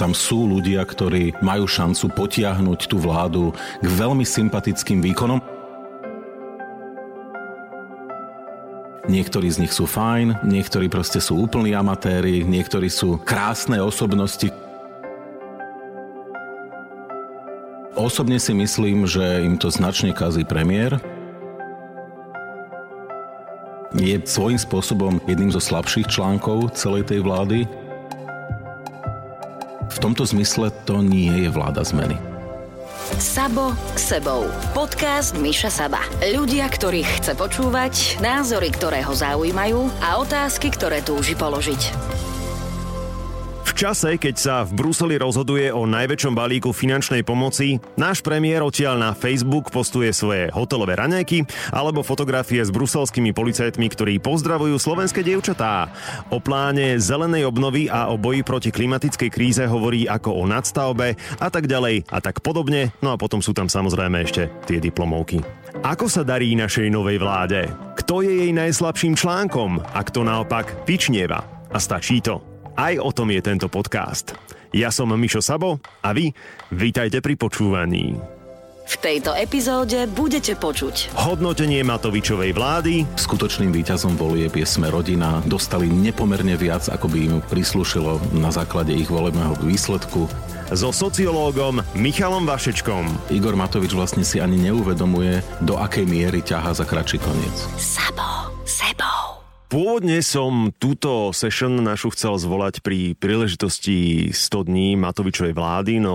Tam sú ľudia, ktorí majú šancu potiahnuť tú vládu k veľmi sympatickým výkonom. Niektorí z nich sú fajn, niektorí proste sú úplní amatéri, niektorí sú krásne osobnosti. Osobne si myslím, že im to značne kazí premiér. Je svojím spôsobom jedným zo slabších článkov celej tej vlády. V tomto zmysle to nie je vláda zmeny. Sabo s sebou. Podcast Miša Saba. Ľudia, ktorých chce počúvať, názory, ktoré ho zaujímajú a otázky, ktoré túži položiť čase, keď sa v Bruseli rozhoduje o najväčšom balíku finančnej pomoci, náš premiér odtiaľ na Facebook postuje svoje hotelové raňajky alebo fotografie s bruselskými policajtmi, ktorí pozdravujú slovenské dievčatá. O pláne zelenej obnovy a o boji proti klimatickej kríze hovorí ako o nadstavbe a tak ďalej a tak podobne, no a potom sú tam samozrejme ešte tie diplomovky. Ako sa darí našej novej vláde? Kto je jej najslabším článkom a kto naopak vyčnieva? A stačí to. Aj o tom je tento podcast. Ja som Mišo Sabo a vy vítajte pri počúvaní. V tejto epizóde budete počuť Hodnotenie Matovičovej vlády Skutočným víťazom volieb je Sme rodina. Dostali nepomerne viac, ako by im prislúšilo na základe ich volebného výsledku. So sociológom Michalom Vašečkom Igor Matovič vlastne si ani neuvedomuje, do akej miery ťaha za kratší koniec. Sabo, sebou. Pôvodne som túto session našu chcel zvolať pri príležitosti 100 dní Matovičovej vlády, no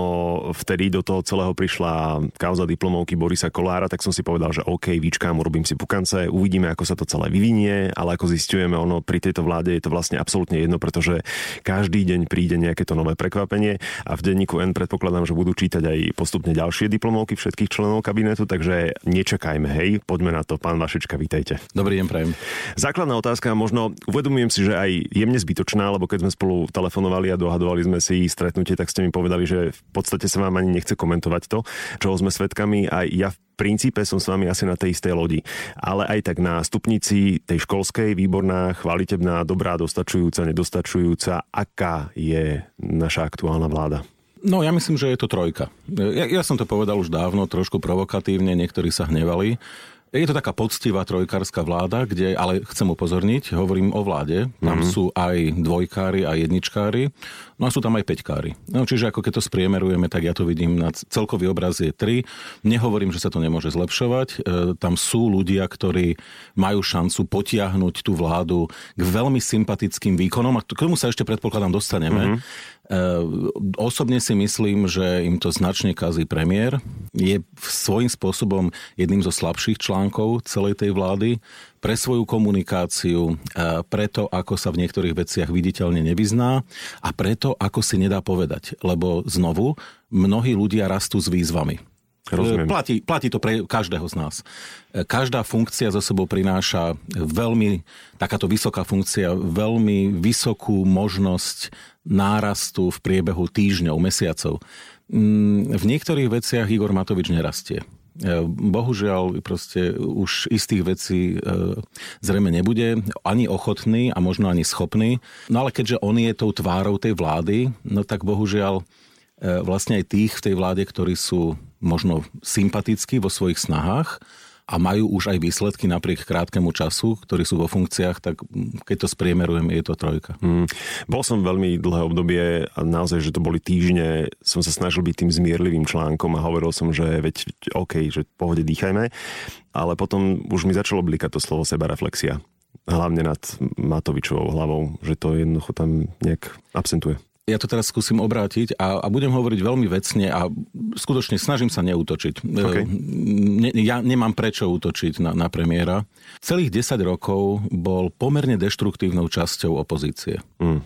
vtedy do toho celého prišla kauza diplomovky Borisa Kolára, tak som si povedal, že OK, vyčkám, urobím si pukance, uvidíme, ako sa to celé vyvinie, ale ako zistujeme, ono pri tejto vláde je to vlastne absolútne jedno, pretože každý deň príde nejaké to nové prekvapenie a v denníku N predpokladám, že budú čítať aj postupne ďalšie diplomovky všetkých členov kabinetu, takže nečakajme, hej, poďme na to. Pán Vašečka, vítajte. Dobrý deň, prajem. Základná otázka otázka, možno uvedomujem si, že aj jemne zbytočná, lebo keď sme spolu telefonovali a dohadovali sme si stretnutie, tak ste mi povedali, že v podstate sa vám ani nechce komentovať to, čo sme svetkami a ja v princípe som s vami asi na tej istej lodi. Ale aj tak na stupnici tej školskej, výborná, chvalitebná, dobrá, dostačujúca, nedostačujúca, aká je naša aktuálna vláda? No ja myslím, že je to trojka. Ja, ja som to povedal už dávno, trošku provokatívne, niektorí sa hnevali. Je to taká poctivá trojkárska vláda, kde, ale chcem upozorniť, hovorím o vláde, tam mm-hmm. sú aj dvojkári a jedničkári, no a sú tam aj peťkári. No, čiže ako keď to spriemerujeme, tak ja to vidím, na celkový obraz je 3. Nehovorím, že sa to nemôže zlepšovať. E, tam sú ľudia, ktorí majú šancu potiahnuť tú vládu k veľmi sympatickým výkonom a k tomu sa ešte predpokladám dostaneme. Mm-hmm. Osobne si myslím, že im to značne kazí premiér. Je svojím spôsobom jedným zo slabších článkov celej tej vlády pre svoju komunikáciu, preto, ako sa v niektorých veciach viditeľne nevyzná a preto, ako si nedá povedať. Lebo znovu, mnohí ľudia rastú s výzvami. Rozumiem. Platí, platí to pre každého z nás. Každá funkcia zo sebou prináša veľmi, takáto vysoká funkcia, veľmi vysokú možnosť nárastu v priebehu týždňov, mesiacov. Mm, v niektorých veciach Igor Matovič nerastie. E, bohužiaľ, proste už istých vecí e, zrejme nebude ani ochotný a možno ani schopný. No ale keďže on je tou tvárou tej vlády, no tak bohužiaľ e, vlastne aj tých v tej vláde, ktorí sú možno sympatickí vo svojich snahách, a majú už aj výsledky napriek krátkemu času, ktorí sú vo funkciách, tak keď to spriemerujem, je to trojka. Hmm. Bol som veľmi dlhé obdobie a naozaj, že to boli týždne, som sa snažil byť tým zmierlivým článkom a hovoril som, že veď OK, že pohode dýchajme, ale potom už mi začalo blikať to slovo sebareflexia hlavne nad Matovičovou hlavou, že to jednoducho tam nejak absentuje ja to teraz skúsim obrátiť a, a budem hovoriť veľmi vecne a skutočne snažím sa neútočiť. Okay. Ne, ja nemám prečo útočiť na, na premiéra. Celých 10 rokov bol pomerne deštruktívnou časťou opozície. Mm.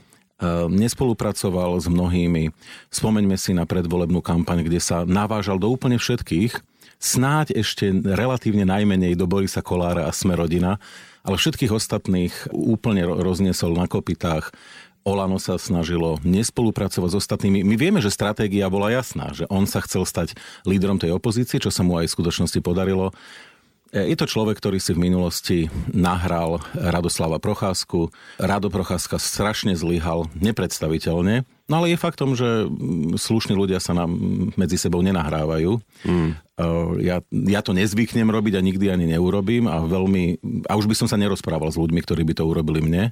Nespolupracoval s mnohými. Spomeňme si na predvolebnú kampaň, kde sa navážal do úplne všetkých. Snáď ešte relatívne najmenej do Borisa Kolára a Smerodina, ale všetkých ostatných úplne rozniesol na kopitách Olano sa snažilo nespolupracovať s ostatnými. My vieme, že stratégia bola jasná, že on sa chcel stať lídrom tej opozície, čo sa mu aj v skutočnosti podarilo. E, je to človek, ktorý si v minulosti nahral Radoslava Procházku. Rado Procházka strašne zlyhal, nepredstaviteľne. No ale je faktom, že mm, slušní ľudia sa nám medzi sebou nenahrávajú. Mm. Ja, ja to nezvyknem robiť a nikdy ani neurobím a veľmi, a už by som sa nerozprával s ľuďmi, ktorí by to urobili mne.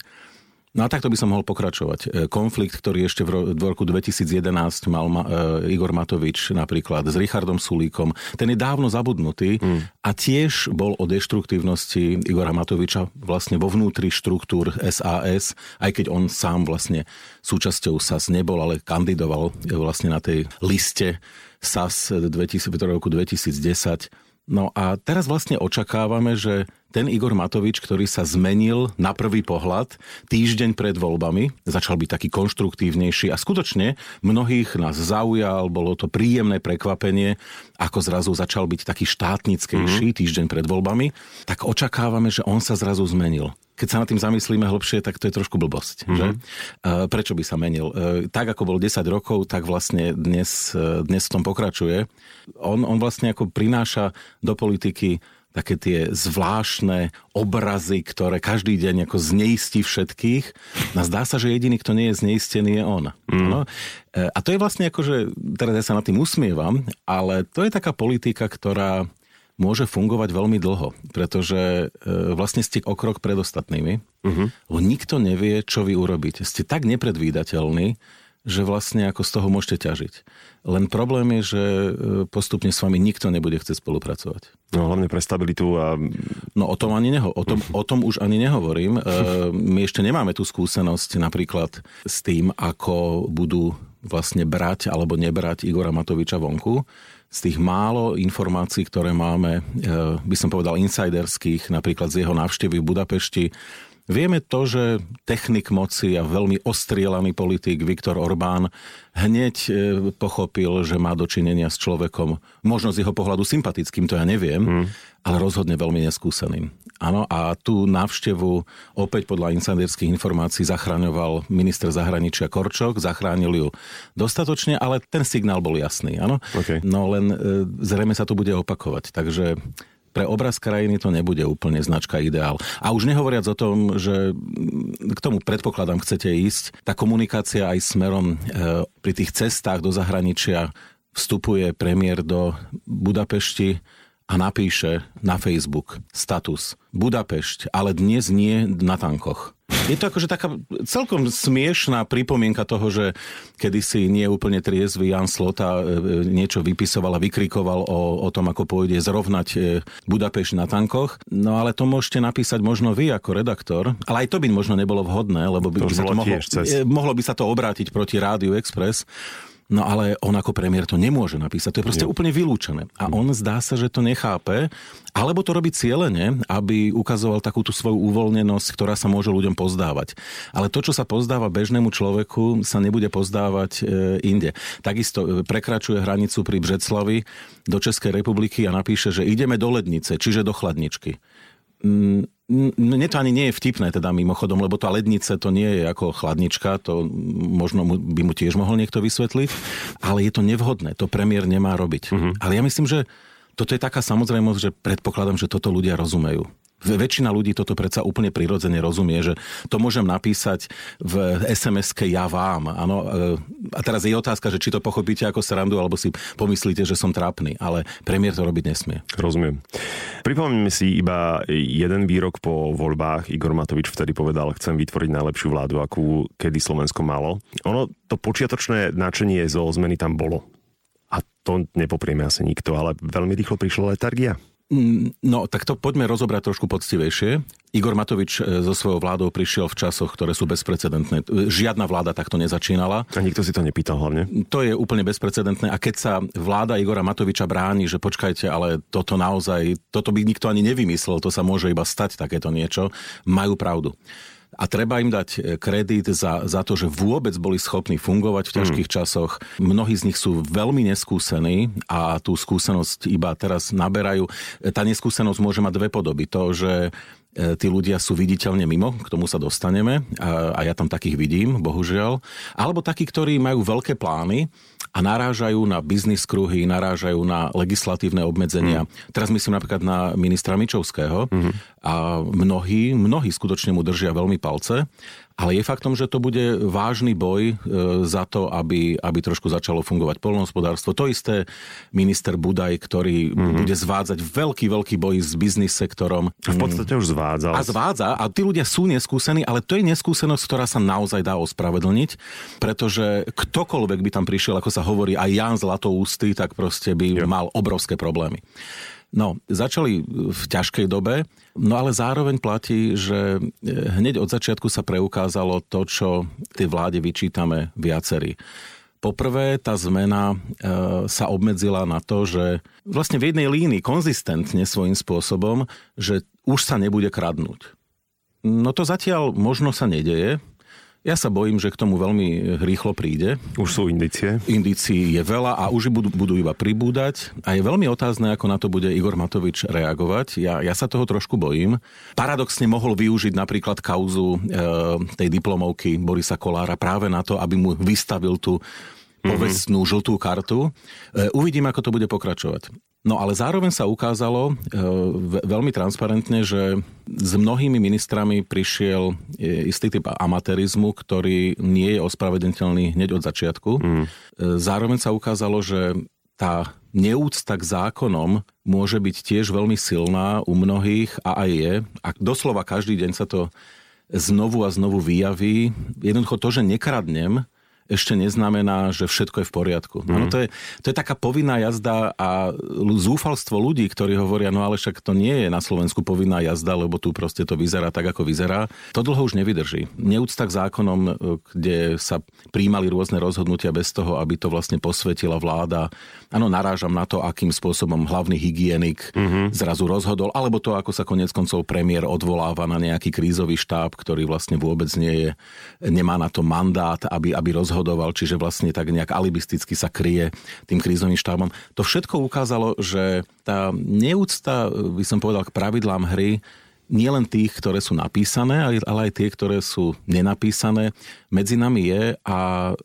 No a takto by som mohol pokračovať. E, konflikt, ktorý ešte v roku 2011 mal e, Igor Matovič napríklad s Richardom Sulíkom, ten je dávno zabudnutý mm. a tiež bol o deštruktívnosti Igora Matoviča vlastne vo vnútri štruktúr SAS, aj keď on sám vlastne súčasťou SAS nebol, ale kandidoval vlastne na tej liste SAS 2000, v roku 2010 No a teraz vlastne očakávame, že ten Igor Matovič, ktorý sa zmenil na prvý pohľad týždeň pred voľbami, začal byť taký konštruktívnejší a skutočne mnohých nás zaujal, bolo to príjemné prekvapenie, ako zrazu začal byť taký štátnickejší mm-hmm. týždeň pred voľbami, tak očakávame, že on sa zrazu zmenil keď sa nad tým zamyslíme hlbšie, tak to je trošku blbosť. Mm-hmm. Že? Prečo by sa menil? E, tak, ako bol 10 rokov, tak vlastne dnes, e, dnes v tom pokračuje. On, on vlastne ako prináša do politiky také tie zvláštne obrazy, ktoré každý deň ako zneistí všetkých. No zdá sa, že jediný, kto nie je zneistený, je on. Mm. No? A to je vlastne ako, že teraz ja sa nad tým usmievam, ale to je taká politika, ktorá môže fungovať veľmi dlho, pretože e, vlastne ste o krok pred ostatnými, uh-huh. lebo nikto nevie, čo vy urobíte. Ste tak nepredvídateľní, že vlastne ako z toho môžete ťažiť. Len problém je, že e, postupne s vami nikto nebude chcieť spolupracovať. No hlavne pre stabilitu a... No o tom, ani neho, o tom, o tom už ani nehovorím. E, my ešte nemáme tú skúsenosť napríklad s tým, ako budú vlastne brať alebo nebrať Igora Matoviča vonku z tých málo informácií, ktoré máme, e, by som povedal insiderských, napríklad z jeho návštevy v Budapešti, Vieme to, že technik moci a veľmi ostrielaný politik Viktor Orbán hneď e, pochopil, že má dočinenia s človekom, možno z jeho pohľadu sympatickým, to ja neviem, mm. ale rozhodne veľmi neskúseným. Áno, a tú návštevu opäť podľa insiderských informácií zachraňoval minister zahraničia Korčok, zachránil ju dostatočne, ale ten signál bol jasný. Áno? Okay. No len e, zrejme sa to bude opakovať. Takže pre obraz krajiny to nebude úplne značka ideál. A už nehovoriac o tom, že k tomu predpokladám chcete ísť, tá komunikácia aj smerom e, pri tých cestách do zahraničia vstupuje premiér do Budapešti a napíše na Facebook status Budapešť, ale dnes nie na tankoch. Je to akože taká celkom smiešná pripomienka toho, že kedysi nie úplne triezvy Jan Slota e, e, niečo vypisoval a vykrikoval o, o tom, ako pôjde zrovnať e, Budapešť na tankoch. No ale to môžete napísať možno vy ako redaktor, ale aj to by možno nebolo vhodné, lebo by, to by sa to mohlo, cez... mohlo by sa to obrátiť proti Rádiu Express. No ale on ako premiér to nemôže napísať, to je proste Nie. úplne vylúčené. A on zdá sa, že to nechápe, alebo to robí cieľene, aby ukazoval takú tú svoju uvoľnenosť, ktorá sa môže ľuďom pozdávať. Ale to, čo sa pozdáva bežnému človeku, sa nebude pozdávať e, inde. Takisto e, prekračuje hranicu pri Břeclavi do Českej republiky a napíše, že ideme do lednice, čiže do chladničky. Mm, mne to ani nie je vtipné teda mimochodom, lebo tá lednice to nie je ako chladnička, to možno by mu tiež mohol niekto vysvetliť, ale je to nevhodné, to premiér nemá robiť. Uh-huh. Ale ja myslím, že toto je taká samozrejmosť, že predpokladám, že toto ľudia rozumejú. Väčšina ľudí toto predsa úplne prirodzene rozumie, že to môžem napísať v SMS-ke ja vám. Áno. E, a teraz je otázka, že či to pochopíte ako srandu, alebo si pomyslíte, že som trápny. Ale premiér to robiť nesmie. Rozumiem. Pripomeňme si iba jeden výrok po voľbách. Igor Matovič vtedy povedal, chcem vytvoriť najlepšiu vládu, akú kedy Slovensko malo. Ono, to počiatočné načenie zo zmeny tam bolo. To nepoprieme asi nikto, ale veľmi rýchlo prišla letargia. Mm, no, tak to poďme rozobrať trošku poctivejšie. Igor Matovič e, so svojou vládou prišiel v časoch, ktoré sú bezprecedentné. E, žiadna vláda takto nezačínala. A nikto si to nepýtal hlavne. To je úplne bezprecedentné. A keď sa vláda Igora Matoviča bráni, že počkajte, ale toto naozaj, toto by nikto ani nevymyslel, to sa môže iba stať takéto niečo, majú pravdu a treba im dať e, kredit za, za to, že vôbec boli schopní fungovať v ťažkých mm. časoch. Mnohí z nich sú veľmi neskúsení a tú skúsenosť iba teraz naberajú. E, tá neskúsenosť môže mať dve podoby. To, že tí ľudia sú viditeľne mimo, k tomu sa dostaneme a, a ja tam takých vidím, bohužiaľ. Alebo takí, ktorí majú veľké plány a narážajú na biznis kruhy, narážajú na legislatívne obmedzenia. Mm. Teraz myslím napríklad na ministra Mičovského mm. a mnohí, mnohí skutočne mu držia veľmi palce Ale je faktom, že to bude vážny boj e, za to, aby, aby trošku začalo fungovať polnohospodárstvo. To isté minister Budaj, ktorý mm-hmm. bude zvádzať veľký, veľký boj s biznis sektorom. V podstate už zvádzal. A zvádza. A tí ľudia sú neskúsení, ale to je neskúsenosť, ktorá sa naozaj dá ospravedlniť, pretože ktokoľvek by tam prišiel, ako sa hovorí, aj Jan Zlatoústy, tak proste by jo. mal obrovské problémy. No, začali v ťažkej dobe, no ale zároveň platí, že hneď od začiatku sa preukázalo to, čo tej vláde vyčítame viacerí. Poprvé, tá zmena e, sa obmedzila na to, že vlastne v jednej línii, konzistentne svojím spôsobom, že už sa nebude kradnúť. No to zatiaľ možno sa nedeje, ja sa bojím, že k tomu veľmi rýchlo príde. Už sú indície? Indícií je veľa a už budú, budú iba pribúdať. A je veľmi otázne, ako na to bude Igor Matovič reagovať. Ja, ja sa toho trošku bojím. Paradoxne mohol využiť napríklad kauzu e, tej diplomovky Borisa Kolára práve na to, aby mu vystavil tú povestnú mm-hmm. žltú kartu. E, uvidím, ako to bude pokračovať. No ale zároveň sa ukázalo e, veľmi transparentne, že s mnohými ministrami prišiel e, istý typ amatérizmu, ktorý nie je ospravedlniteľný hneď od začiatku. Mm. Zároveň sa ukázalo, že tá neúcta k zákonom môže byť tiež veľmi silná u mnohých a aj je. A doslova každý deň sa to znovu a znovu vyjaví. Jednoducho to, že nekradnem, ešte neznamená, že všetko je v poriadku. Mm. Ano, to, je, to je taká povinná jazda a zúfalstvo ľudí, ktorí hovoria, no ale však to nie je na Slovensku povinná jazda, lebo tu proste to vyzerá tak, ako vyzerá. To dlho už nevydrží. Neúcta k zákonom, e, kde sa príjmali rôzne rozhodnutia bez toho, aby to vlastne posvetila vláda. Áno, narážam na to, akým spôsobom hlavný hygienik mm-hmm. zrazu rozhodol, alebo to, ako sa konec koncov premiér odvoláva na nejaký krízový štáb, ktorý vlastne vôbec nie je, nemá na to mandát, aby, aby rozhodol rozhodoval, čiže vlastne tak nejak alibisticky sa kryje tým krízovým štábom. To všetko ukázalo, že tá neúcta, by som povedal, k pravidlám hry nie len tých, ktoré sú napísané, ale aj tie, ktoré sú nenapísané, medzi nami je a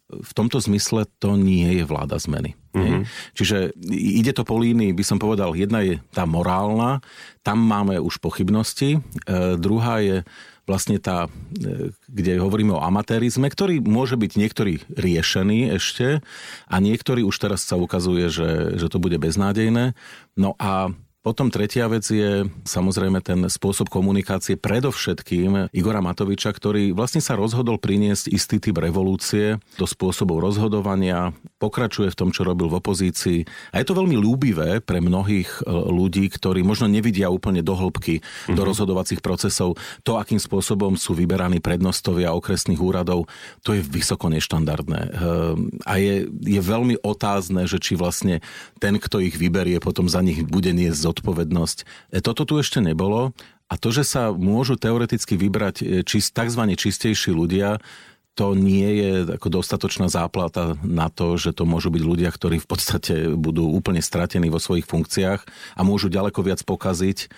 v tomto zmysle to nie je vláda zmeny. Mm-hmm. Čiže ide to po línii, by som povedal, jedna je tá morálna, tam máme už pochybnosti, e, druhá je vlastne tá, e, kde hovoríme o amatérizme, ktorý môže byť niektorý riešený ešte a niektorý už teraz sa ukazuje, že, že to bude beznádejné. No a potom tretia vec je samozrejme ten spôsob komunikácie predovšetkým Igora Matoviča, ktorý vlastne sa rozhodol priniesť istý typ revolúcie do spôsobov rozhodovania, pokračuje v tom, čo robil v opozícii. A je to veľmi ľúbivé pre mnohých e, ľudí, ktorí možno nevidia úplne do hĺbky mm-hmm. do mhm. rozhodovacích procesov. To, akým spôsobom sú vyberaní prednostovia okresných úradov, to je vysoko neštandardné. E, a je, je veľmi otázne, že či vlastne ten, kto ich vyberie, potom za nich bude niesť zodpovednosť. E, toto tu ešte nebolo a to, že sa môžu teoreticky vybrať e, čist, tzv. čistejší ľudia, to nie je ako dostatočná záplata na to, že to môžu byť ľudia, ktorí v podstate budú úplne stratení vo svojich funkciách a môžu ďaleko viac pokaziť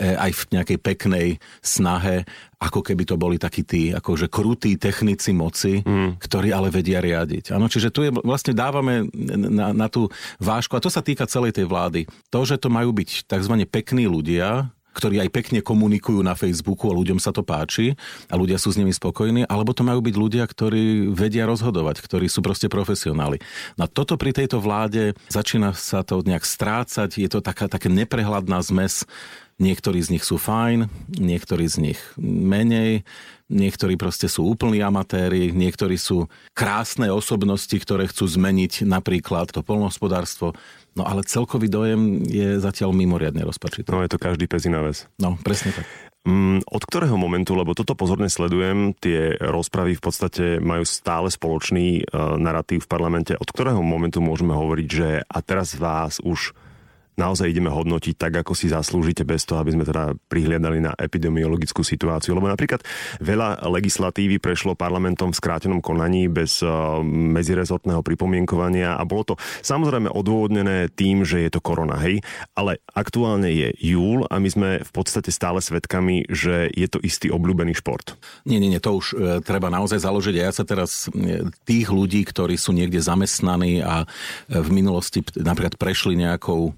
aj v nejakej peknej snahe, ako keby to boli takí tí akože krutí technici moci, mm. ktorí ale vedia riadiť. Áno, čiže tu je, vlastne dávame na, na tú vážku, a to sa týka celej tej vlády. To, že to majú byť tzv. pekní ľudia, ktorí aj pekne komunikujú na Facebooku a ľuďom sa to páči a ľudia sú s nimi spokojní, alebo to majú byť ľudia, ktorí vedia rozhodovať, ktorí sú proste profesionáli. No toto pri tejto vláde začína sa to nejak strácať, je to taká, také neprehľadná zmes Niektorí z nich sú fajn, niektorí z nich menej, niektorí proste sú úplní amatéri, niektorí sú krásne osobnosti, ktoré chcú zmeniť napríklad to polnohospodárstvo. No ale celkový dojem je zatiaľ mimoriadne rozpačitý. No je to každý pezina vec. No, presne tak. Mm, od ktorého momentu, lebo toto pozorne sledujem, tie rozpravy v podstate majú stále spoločný uh, narratív v parlamente, od ktorého momentu môžeme hovoriť, že a teraz vás už naozaj ideme hodnotiť tak, ako si zaslúžite, bez toho, aby sme teda prihliadali na epidemiologickú situáciu. Lebo napríklad veľa legislatívy prešlo parlamentom v skrátenom konaní bez uh, medzirezortného pripomienkovania a bolo to samozrejme odôvodnené tým, že je to korona, hej, ale aktuálne je júl a my sme v podstate stále svedkami, že je to istý obľúbený šport. Nie, nie, nie, to už e, treba naozaj založiť. A ja sa teraz e, tých ľudí, ktorí sú niekde zamestnaní a e, v minulosti napríklad prešli nejakou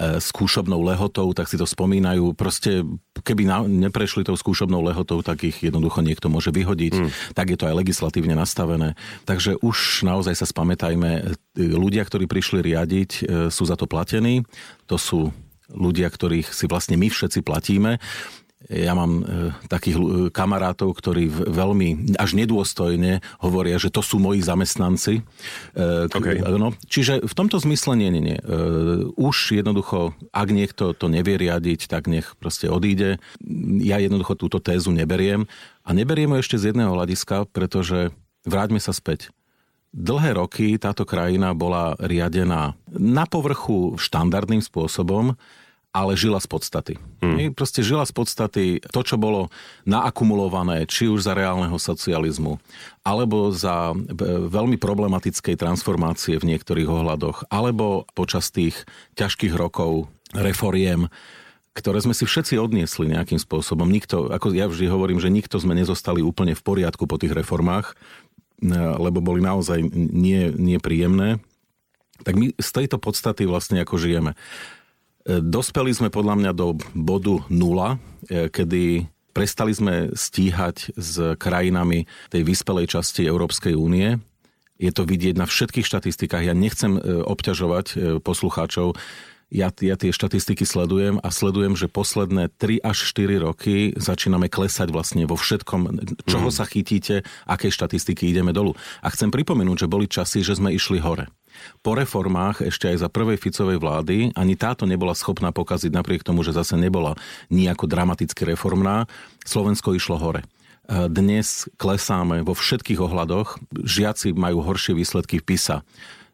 skúšobnou lehotou, tak si to spomínajú. Proste, keby na, neprešli tou skúšobnou lehotou, tak ich jednoducho niekto môže vyhodiť. Mm. Tak je to aj legislatívne nastavené. Takže už naozaj sa spamätajme, ľudia, ktorí prišli riadiť, sú za to platení. To sú ľudia, ktorých si vlastne my všetci platíme. Ja mám e, takých e, kamarátov, ktorí veľmi až nedôstojne hovoria, že to sú moji zamestnanci. E, okay. No, čiže v tomto zmysle nie, nie, nie. Už jednoducho, ak niekto to nevie riadiť, tak nech proste odíde. Ja jednoducho túto tézu neberiem. A neberiem ju ešte z jedného hľadiska, pretože vráťme sa späť. Dlhé roky táto krajina bola riadená na povrchu štandardným spôsobom, ale žila z podstaty. Hmm. Proste žila z podstaty to, čo bolo naakumulované, či už za reálneho socializmu, alebo za veľmi problematickej transformácie v niektorých ohľadoch, alebo počas tých ťažkých rokov reforiem, ktoré sme si všetci odniesli nejakým spôsobom. Nikto, ako ja vždy hovorím, že nikto sme nezostali úplne v poriadku po tých reformách, lebo boli naozaj nie, nepríjemné. Tak my z tejto podstaty vlastne ako žijeme. E, dospeli sme podľa mňa do bodu nula, e, kedy prestali sme stíhať s krajinami tej vyspelej časti Európskej únie. Je to vidieť na všetkých štatistikách. Ja nechcem e, obťažovať poslucháčov. Ja, ja tie štatistiky sledujem a sledujem, že posledné 3 až 4 roky začíname klesať vlastne vo všetkom, čoho mm. sa chytíte, aké štatistiky ideme dolu. A chcem pripomenúť, že boli časy, že sme išli hore. Po reformách ešte aj za prvej Ficovej vlády ani táto nebola schopná pokaziť napriek tomu, že zase nebola nejako dramaticky reformná. Slovensko išlo hore. E, dnes klesáme vo všetkých ohľadoch. Žiaci majú horšie výsledky v PISA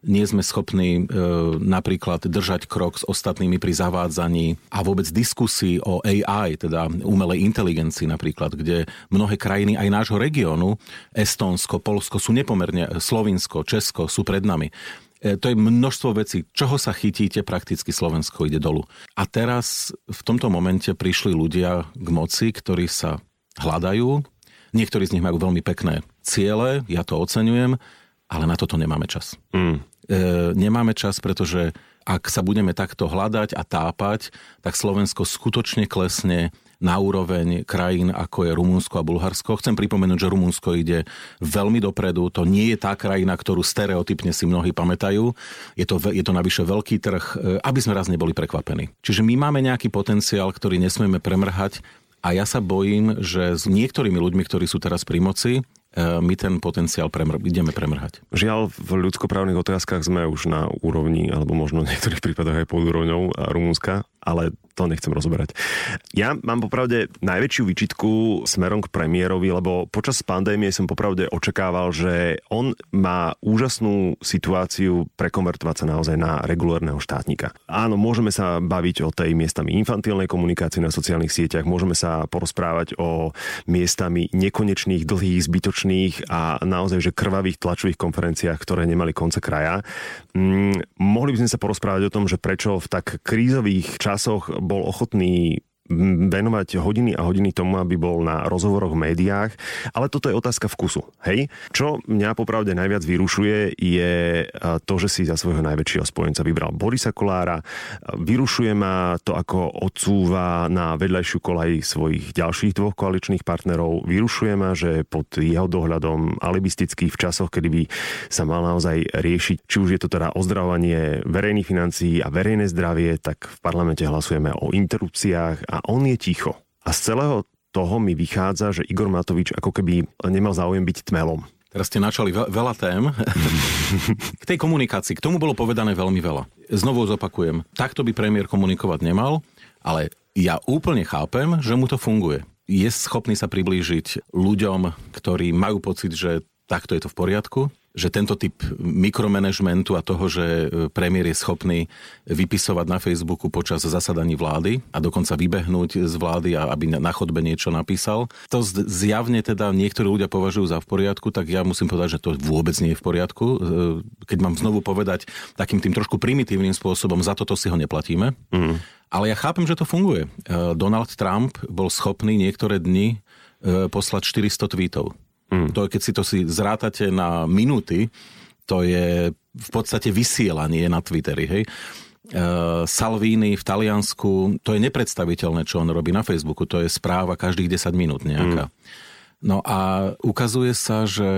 nie sme schopní e, napríklad držať krok s ostatnými pri zavádzaní a vôbec diskusii o AI, teda umelej inteligencii napríklad, kde mnohé krajiny aj nášho regiónu, Estónsko, Polsko sú nepomerne, Slovinsko, Česko sú pred nami. E, to je množstvo vecí. Čoho sa chytíte, prakticky Slovensko ide dolu. A teraz v tomto momente prišli ľudia k moci, ktorí sa hľadajú. Niektorí z nich majú veľmi pekné ciele, ja to oceňujem, ale na toto nemáme čas. Mm. E, nemáme čas, pretože ak sa budeme takto hľadať a tápať, tak Slovensko skutočne klesne na úroveň krajín ako je Rumunsko a Bulharsko. Chcem pripomenúť, že Rumunsko ide veľmi dopredu. To nie je tá krajina, ktorú stereotypne si mnohí pamätajú. Je to, je to navyše veľký trh, e, aby sme raz neboli prekvapení. Čiže my máme nejaký potenciál, ktorý nesmieme premrhať a ja sa bojím, že s niektorými ľuďmi, ktorí sú teraz pri moci, E, my ten potenciál premr- ideme premrhať. Žiaľ, v ľudskoprávnych otázkach sme už na úrovni, alebo možno v niektorých prípadoch aj pod úrovňou Rumúnska, ale to nechcem rozoberať. Ja mám popravde najväčšiu výčitku smerom k premiérovi, lebo počas pandémie som popravde očakával, že on má úžasnú situáciu prekonvertovať sa naozaj na regulárneho štátnika. Áno, môžeme sa baviť o tej miestami infantilnej komunikácii na sociálnych sieťach, môžeme sa porozprávať o miestami nekonečných, dlhých, zbytočných a naozaj že krvavých tlačových konferenciách, ktoré nemali konce kraja. Mm, mohli by sme sa porozprávať o tom, že prečo v tak krízových časoch bol ochotný venovať hodiny a hodiny tomu, aby bol na rozhovoroch v médiách, ale toto je otázka vkusu. Hej? Čo mňa popravde najviac vyrušuje je to, že si za svojho najväčšieho spojenca vybral Borisa Kolára. Vyrušuje ma to, ako odsúva na vedľajšiu kolaj svojich ďalších dvoch koaličných partnerov. Vyrušuje ma, že pod jeho dohľadom alibistických v časoch, kedy by sa mal naozaj riešiť, či už je to teda ozdravovanie verejných financií a verejné zdravie, tak v parlamente hlasujeme o interrupciách a on je ticho. A z celého toho mi vychádza, že Igor Matovič ako keby nemal záujem byť tmelom. Teraz ste načali veľa tém. k tej komunikácii, k tomu bolo povedané veľmi veľa. Znovu zopakujem, takto by premiér komunikovať nemal, ale ja úplne chápem, že mu to funguje. Je schopný sa priblížiť ľuďom, ktorí majú pocit, že takto je to v poriadku že tento typ mikromanagementu a toho, že e, premiér je schopný vypisovať na Facebooku počas zasadaní vlády a dokonca vybehnúť z vlády, aby na chodbe niečo napísal. To zjavne teda niektorí ľudia považujú za v poriadku, tak ja musím povedať, že to vôbec nie je v poriadku. E, keď mám znovu povedať takým tým trošku primitívnym spôsobom, za toto si ho neplatíme. Mm. Ale ja chápem, že to funguje. E, Donald Trump bol schopný niektoré dni poslať 400 tweetov. Mm. To, keď si to si zrátate na minúty, to je v podstate vysielanie na Twitteri, hej. Salvini v Taliansku, to je nepredstaviteľné, čo on robí na Facebooku, to je správa každých 10 minút nejaká. Mm. No a ukazuje sa, že,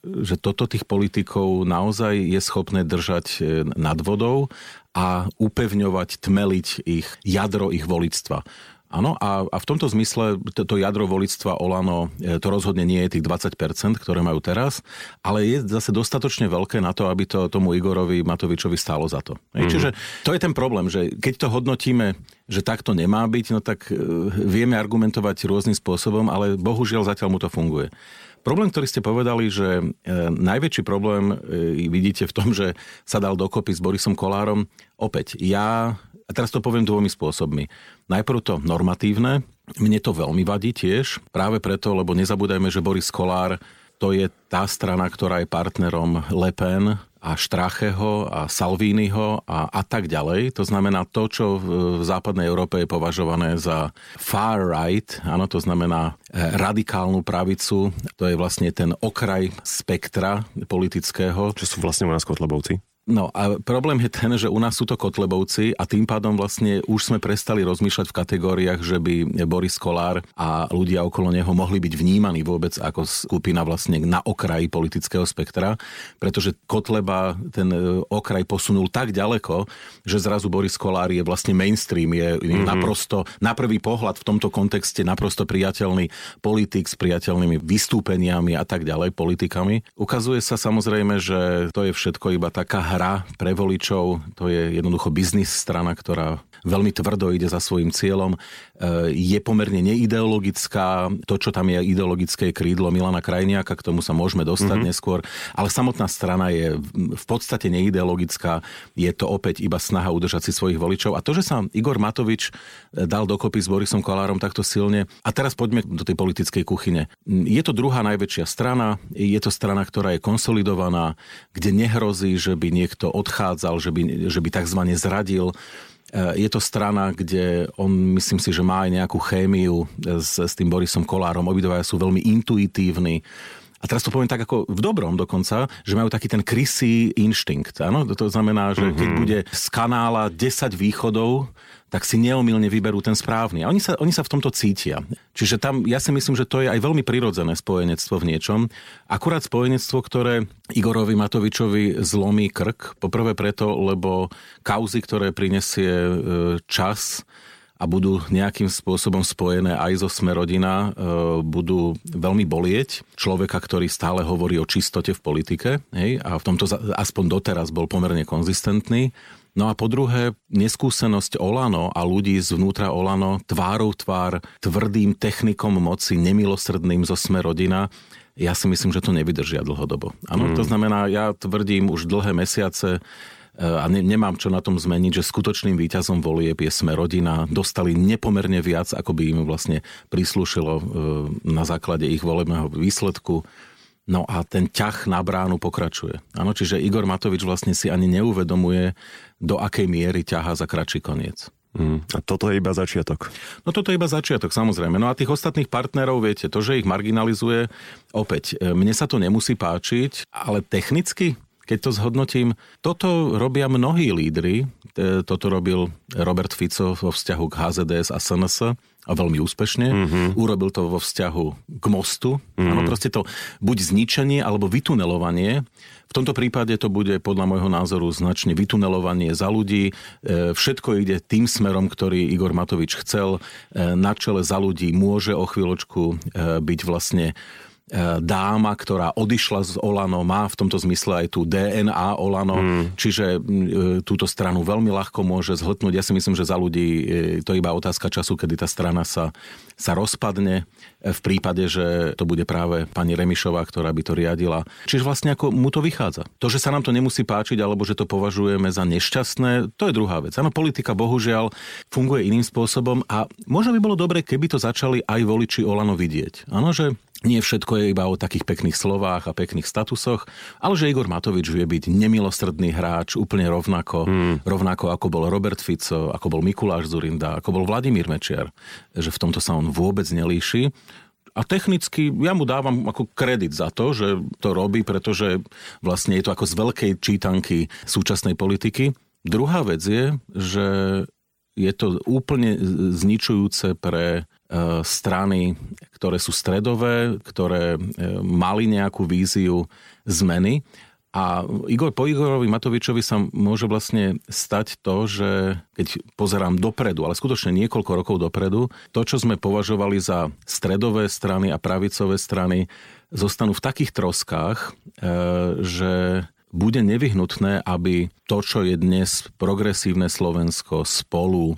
že toto tých politikov naozaj je schopné držať e, nad vodou a upevňovať, tmeliť ich jadro ich voličstva. Áno, a, a v tomto zmysle to, to jadro volictva Olano e, to rozhodne nie je tých 20%, ktoré majú teraz, ale je zase dostatočne veľké na to, aby to tomu Igorovi Matovičovi stálo za to. Mm-hmm. Čiže to je ten problém, že keď to hodnotíme, že takto nemá byť, no tak e, vieme argumentovať rôznym spôsobom, ale bohužiaľ zatiaľ mu to funguje. Problém, ktorý ste povedali, že e, najväčší problém vidíte v tom, že sa dal dokopy s Borisom Kolárom. Opäť, ja a teraz to poviem dvomi spôsobmi. Najprv to normatívne, mne to veľmi vadí tiež, práve preto, lebo nezabúdajme, že Boris Kolár to je tá strana, ktorá je partnerom Le Pen a Štracheho a Salviniho a, a tak ďalej. To znamená to, čo v západnej Európe je považované za far right, áno, to znamená e, radikálnu pravicu, to je vlastne ten okraj spektra politického. Čo sú vlastne u nás kotlebovci? No a problém je ten, že u nás sú to Kotlebovci a tým pádom vlastne už sme prestali rozmýšľať v kategóriách, že by Boris Kolár a ľudia okolo neho mohli byť vnímaní vôbec ako skupina vlastne na okraji politického spektra, pretože Kotleba ten e, okraj posunul tak ďaleko, že zrazu Boris Kolár je vlastne mainstream, je mm-hmm. naprosto, na prvý pohľad v tomto kontexte naprosto priateľný politik s priateľnými vystúpeniami a tak ďalej, politikami. Ukazuje sa samozrejme, že to je všetko iba taká hra pre voličov, to je jednoducho biznis strana, ktorá veľmi tvrdo ide za svojim cieľom. E, je pomerne neideologická, to, čo tam je ideologické krídlo Milana Krajniaka, k tomu sa môžeme dostať mm-hmm. neskôr, ale samotná strana je v podstate neideologická, je to opäť iba snaha udržať si svojich voličov. A to, že sa Igor Matovič e, dal dokopy s Borisom Kolárom takto silne, a teraz poďme do tej politickej kuchyne. Je to druhá najväčšia strana, je to strana, ktorá je konsolidovaná, kde nehrozí, že by niekto odchádzal, že by, že by tzv. zradil. E, je to strana, kde on myslím si, že má aj nejakú chémiu s, s tým Borisom Kolárom. Obidvaja sú veľmi intuitívni. A teraz to poviem tak ako v dobrom dokonca, že majú taký ten krysý inštinkt. Áno? To znamená, že keď mhm. bude z kanála 10 východov, tak si neomilne vyberú ten správny. A oni sa, oni sa v tomto cítia. Čiže tam ja si myslím, že to je aj veľmi prirodzené spojenectvo v niečom. Akurát spojenectvo, ktoré Igorovi Matovičovi zlomí krk. Poprvé preto, lebo kauzy, ktoré prinesie e, čas, a budú nejakým spôsobom spojené aj zo Smerodina, e, budú veľmi bolieť človeka, ktorý stále hovorí o čistote v politike hej, a v tomto aspoň doteraz bol pomerne konzistentný. No a po druhé, neskúsenosť Olano a ľudí zvnútra Olano tvárou tvár tvrdým technikom moci, nemilosrdným zo sme rodina, ja si myslím, že to nevydržia dlhodobo. Áno, mm. to znamená, ja tvrdím už dlhé mesiace, a ne, nemám čo na tom zmeniť, že skutočným výťazom volieb je sme rodina. Dostali nepomerne viac, ako by im vlastne prislúšilo e, na základe ich volebného výsledku. No a ten ťah na bránu pokračuje. Áno, čiže Igor Matovič vlastne si ani neuvedomuje, do akej miery ťaha za kratší koniec. Mm, a toto je iba začiatok. No toto je iba začiatok, samozrejme. No a tých ostatných partnerov, viete, to, že ich marginalizuje, opäť, e, mne sa to nemusí páčiť, ale technicky, keď to zhodnotím, toto robia mnohí lídry. E, toto robil Robert Fico vo vzťahu k HZDS a SNS a veľmi úspešne. Mm-hmm. Urobil to vo vzťahu k mostu. Mm-hmm. Ano, proste to buď zničenie alebo vytunelovanie. V tomto prípade to bude podľa môjho názoru značne vytunelovanie za ľudí. E, všetko ide tým smerom, ktorý Igor Matovič chcel. E, na čele za ľudí môže o chvíľočku byť vlastne dáma, ktorá odišla z Olano, má v tomto zmysle aj tú DNA Olano, mm. čiže e, túto stranu veľmi ľahko môže zhltnúť. Ja si myslím, že za ľudí e, to je iba otázka času, kedy tá strana sa, sa rozpadne v prípade, že to bude práve pani Remišová, ktorá by to riadila. Čiže vlastne ako mu to vychádza. To, že sa nám to nemusí páčiť, alebo že to považujeme za nešťastné, to je druhá vec. Áno, politika bohužiaľ funguje iným spôsobom a možno by bolo dobre, keby to začali aj voliči Olano vidieť. Áno, že nie všetko je iba o takých pekných slovách a pekných statusoch, ale že Igor Matovič vie byť nemilostrdný hráč úplne rovnako, hmm. rovnako ako bol Robert Fico, ako bol Mikuláš Zurinda, ako bol Vladimír Mečiar, že v tomto sa on vôbec nelíši. A technicky ja mu dávam ako kredit za to, že to robí, pretože vlastne je to ako z veľkej čítanky súčasnej politiky. Druhá vec je, že je to úplne zničujúce pre strany, ktoré sú stredové, ktoré mali nejakú víziu zmeny. A Igor, po Igorovi Matovičovi sa môže vlastne stať to, že keď pozerám dopredu, ale skutočne niekoľko rokov dopredu, to, čo sme považovali za stredové strany a pravicové strany, zostanú v takých troskách, e, že bude nevyhnutné, aby to, čo je dnes progresívne Slovensko spolu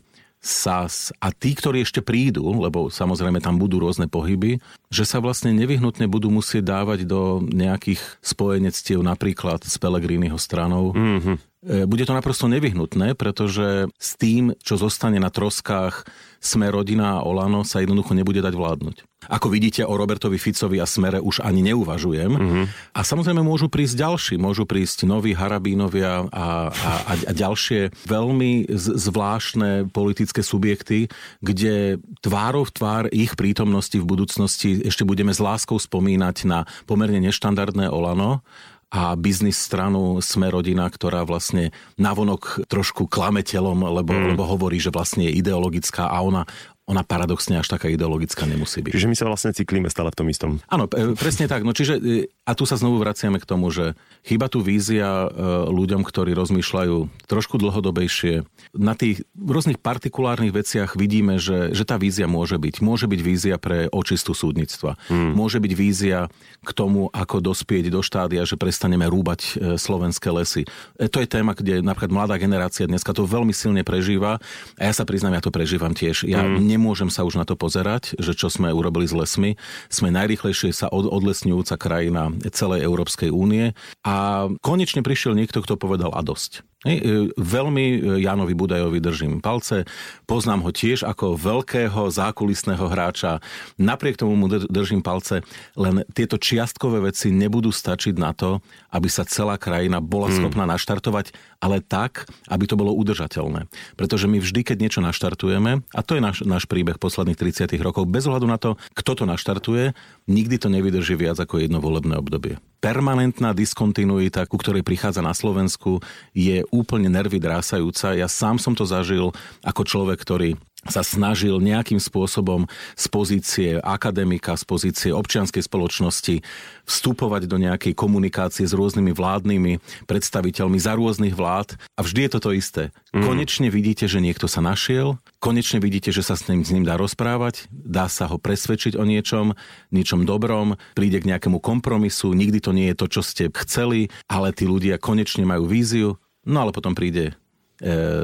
SAS a tí, ktorí ešte prídu, lebo samozrejme tam budú rôzne pohyby, že sa vlastne nevyhnutne budú musieť dávať do nejakých spojenectiev napríklad s Pelegriniho stranou. Mm-hmm. Bude to naprosto nevyhnutné, pretože s tým, čo zostane na troskách Sme rodina a Olano, sa jednoducho nebude dať vládnuť. Ako vidíte, o Robertovi Ficovi a Smere už ani neuvažujem. Mm-hmm. A samozrejme môžu prísť ďalší. Môžu prísť noví Harabínovia a, a, a, a ďalšie veľmi zvláštne politické subjekty, kde tvárov tvár ich prítomnosti v budúcnosti ešte budeme s láskou spomínať na pomerne neštandardné Olano a biznis stranu Sme rodina, ktorá vlastne navonok trošku klame telom, lebo, mm. lebo hovorí, že vlastne je ideologická a ona, ona paradoxne až taká ideologická nemusí byť. Čiže my sa vlastne cyklíme stále v tom istom. Áno, e, presne tak. No čiže, e, a tu sa znovu vraciame k tomu, že chyba tu vízia e, ľuďom, ktorí rozmýšľajú trošku dlhodobejšie. Na tých rôznych partikulárnych veciach vidíme, že, že tá vízia môže byť. Môže byť vízia pre očistu súdnictva. Hmm. Môže byť vízia k tomu, ako dospieť do štádia, že prestaneme rúbať slovenské lesy. To je téma, kde napríklad mladá generácia dneska to veľmi silne prežíva. A ja sa priznám, ja to prežívam tiež. Ja hmm nemôžem sa už na to pozerať, že čo sme urobili s lesmi. Sme najrychlejšie sa od, odlesňujúca krajina celej Európskej únie a konečne prišiel niekto, kto povedal a dosť. Hej, e, veľmi e, Jánovi Budajovi držím palce. Poznám ho tiež ako veľkého zákulisného hráča. Napriek tomu mu držím palce, len tieto čiastkové veci nebudú stačiť na to, aby sa celá krajina bola hmm. schopná naštartovať, ale tak, aby to bolo udržateľné. Pretože my vždy, keď niečo naštartujeme, a to je náš, náš príbeh posledných 30 rokov, bez ohľadu na to, kto to naštartuje, nikdy to nevydrží viac ako jedno volebné obdobie. Permanentná diskontinuita, ku ktorej prichádza na Slovensku, je úplne nervy drásajúca. Ja sám som to zažil ako človek, ktorý sa snažil nejakým spôsobom z pozície akademika, z pozície občianskej spoločnosti vstupovať do nejakej komunikácie s rôznymi vládnymi predstaviteľmi za rôznych vlád a vždy je to to isté. Mm. Konečne vidíte, že niekto sa našiel, konečne vidíte, že sa s ním, s ním dá rozprávať, dá sa ho presvedčiť o niečom, niečom dobrom, príde k nejakému kompromisu, nikdy to nie je to, čo ste chceli, ale tí ľudia konečne majú víziu, no ale potom príde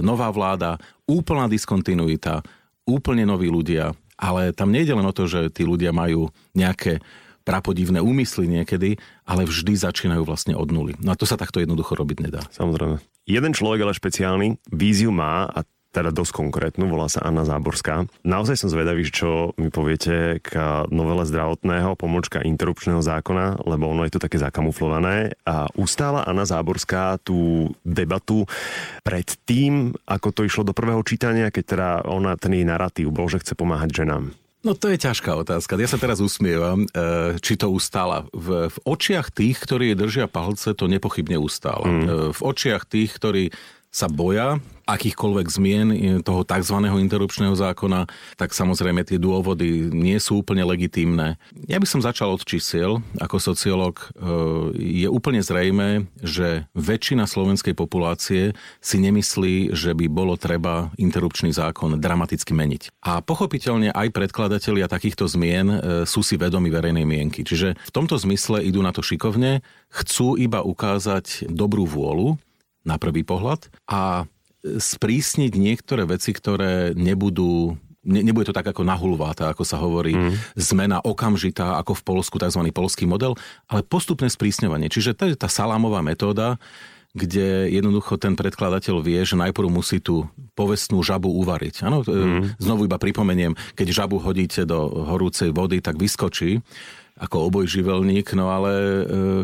nová vláda, úplná diskontinuita, úplne noví ľudia, ale tam nejde len o to, že tí ľudia majú nejaké prapodivné úmysly niekedy, ale vždy začínajú vlastne od nuly. No a to sa takto jednoducho robiť nedá. Samozrejme. Jeden človek ale špeciálny víziu má a teda dosť konkrétnu, volá sa Anna Záborská. Naozaj som zvedavý, čo mi poviete k novele zdravotného pomočka interrupčného zákona, lebo ono je to také zakamuflované. A ustála Anna Záborská tú debatu pred tým, ako to išlo do prvého čítania, keď teda ona, ten jej narratív bol, že chce pomáhať ženám. No to je ťažká otázka. Ja sa teraz usmievam, e, či to ustála. V, v očiach tých, ktorí držia palce, to nepochybne ustála. Mm. V očiach tých, ktorí sa boja akýchkoľvek zmien toho tzv. interrupčného zákona, tak samozrejme tie dôvody nie sú úplne legitímne. Ja by som začal od čísiel. Ako sociológ e, je úplne zrejme, že väčšina slovenskej populácie si nemyslí, že by bolo treba interrupčný zákon dramaticky meniť. A pochopiteľne aj predkladatelia takýchto zmien e, sú si vedomi verejnej mienky. Čiže v tomto zmysle idú na to šikovne, chcú iba ukázať dobrú vôľu, na prvý pohľad a sprísniť niektoré veci, ktoré nebudú ne, nebude to tak ako nahulváta, ako sa hovorí, mm. zmena okamžitá, ako v Polsku, tzv. polský model, ale postupné sprísňovanie. Čiže to je tá salámová metóda, kde jednoducho ten predkladateľ vie, že najprv musí tú povestnú žabu uvariť. Áno, mm. znovu iba pripomeniem, keď žabu hodíte do horúcej vody, tak vyskočí ako obojživelník, no ale e,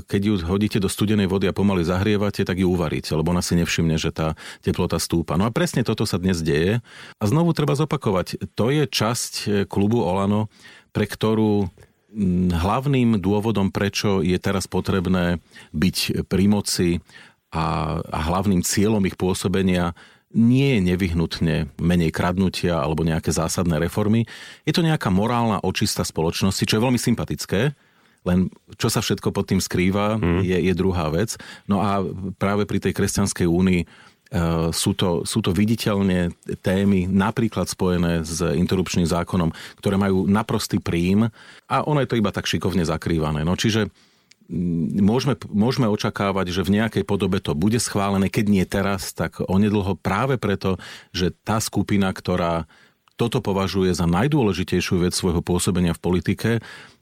keď ju hodíte do studenej vody a pomaly zahrievate, tak ju uvaríte, lebo ona si nevšimne, že tá teplota stúpa. No a presne toto sa dnes deje. A znovu treba zopakovať, to je časť e, klubu Olano, pre ktorú hlavným dôvodom, prečo je teraz potrebné byť pri moci a, a hlavným cieľom ich pôsobenia nie je nevyhnutne menej kradnutia alebo nejaké zásadné reformy. Je to nejaká morálna očista spoločnosti, čo je veľmi sympatické, len čo sa všetko pod tým skrýva, mm. je, je druhá vec. No a práve pri tej kresťanskej únii Uh, sú to, sú to viditeľne témy napríklad spojené s interrupčným zákonom, ktoré majú naprostý príjm a ono je to iba tak šikovne zakrývané. No čiže môžeme, môžeme očakávať, že v nejakej podobe to bude schválené, keď nie teraz, tak onedlho práve preto, že tá skupina, ktorá toto považuje za najdôležitejšiu vec svojho pôsobenia v politike,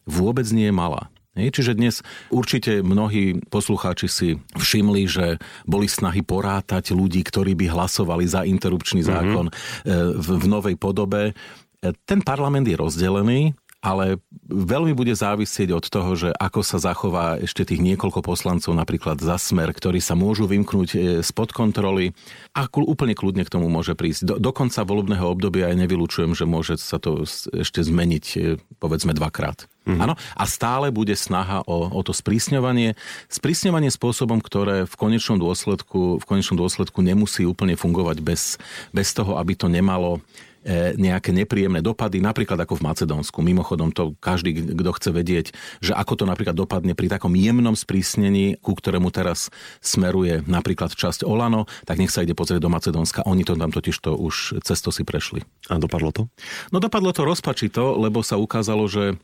vôbec nie je malá. Čiže dnes určite mnohí poslucháči si všimli, že boli snahy porátať ľudí, ktorí by hlasovali za interrupčný mhm. zákon mm-hmm. v, v novej podobe. E, ten parlament je rozdelený, ale veľmi bude závisieť od toho, že ako sa zachová ešte tých niekoľko poslancov, napríklad za smer, ktorí sa môžu vymknúť e, spod kontroly a úplne kľudne k tomu môže prísť. Do, do konca volebného obdobia aj nevylučujem, že môže sa to ešte zmeniť e, povedzme dvakrát. Mm-hmm. Áno, a stále bude snaha o, o to sprísňovanie. Sprísňovanie spôsobom, ktoré v konečnom dôsledku, v konečnom dôsledku nemusí úplne fungovať bez, bez toho, aby to nemalo nejaké nepríjemné dopady, napríklad ako v Macedónsku. Mimochodom, to každý, kto chce vedieť, že ako to napríklad dopadne pri takom jemnom sprísnení, ku ktorému teraz smeruje napríklad časť Olano, tak nech sa ide pozrieť do Macedónska. Oni to tam totiž to už cesto si prešli. A dopadlo to? No dopadlo to rozpačito, lebo sa ukázalo, že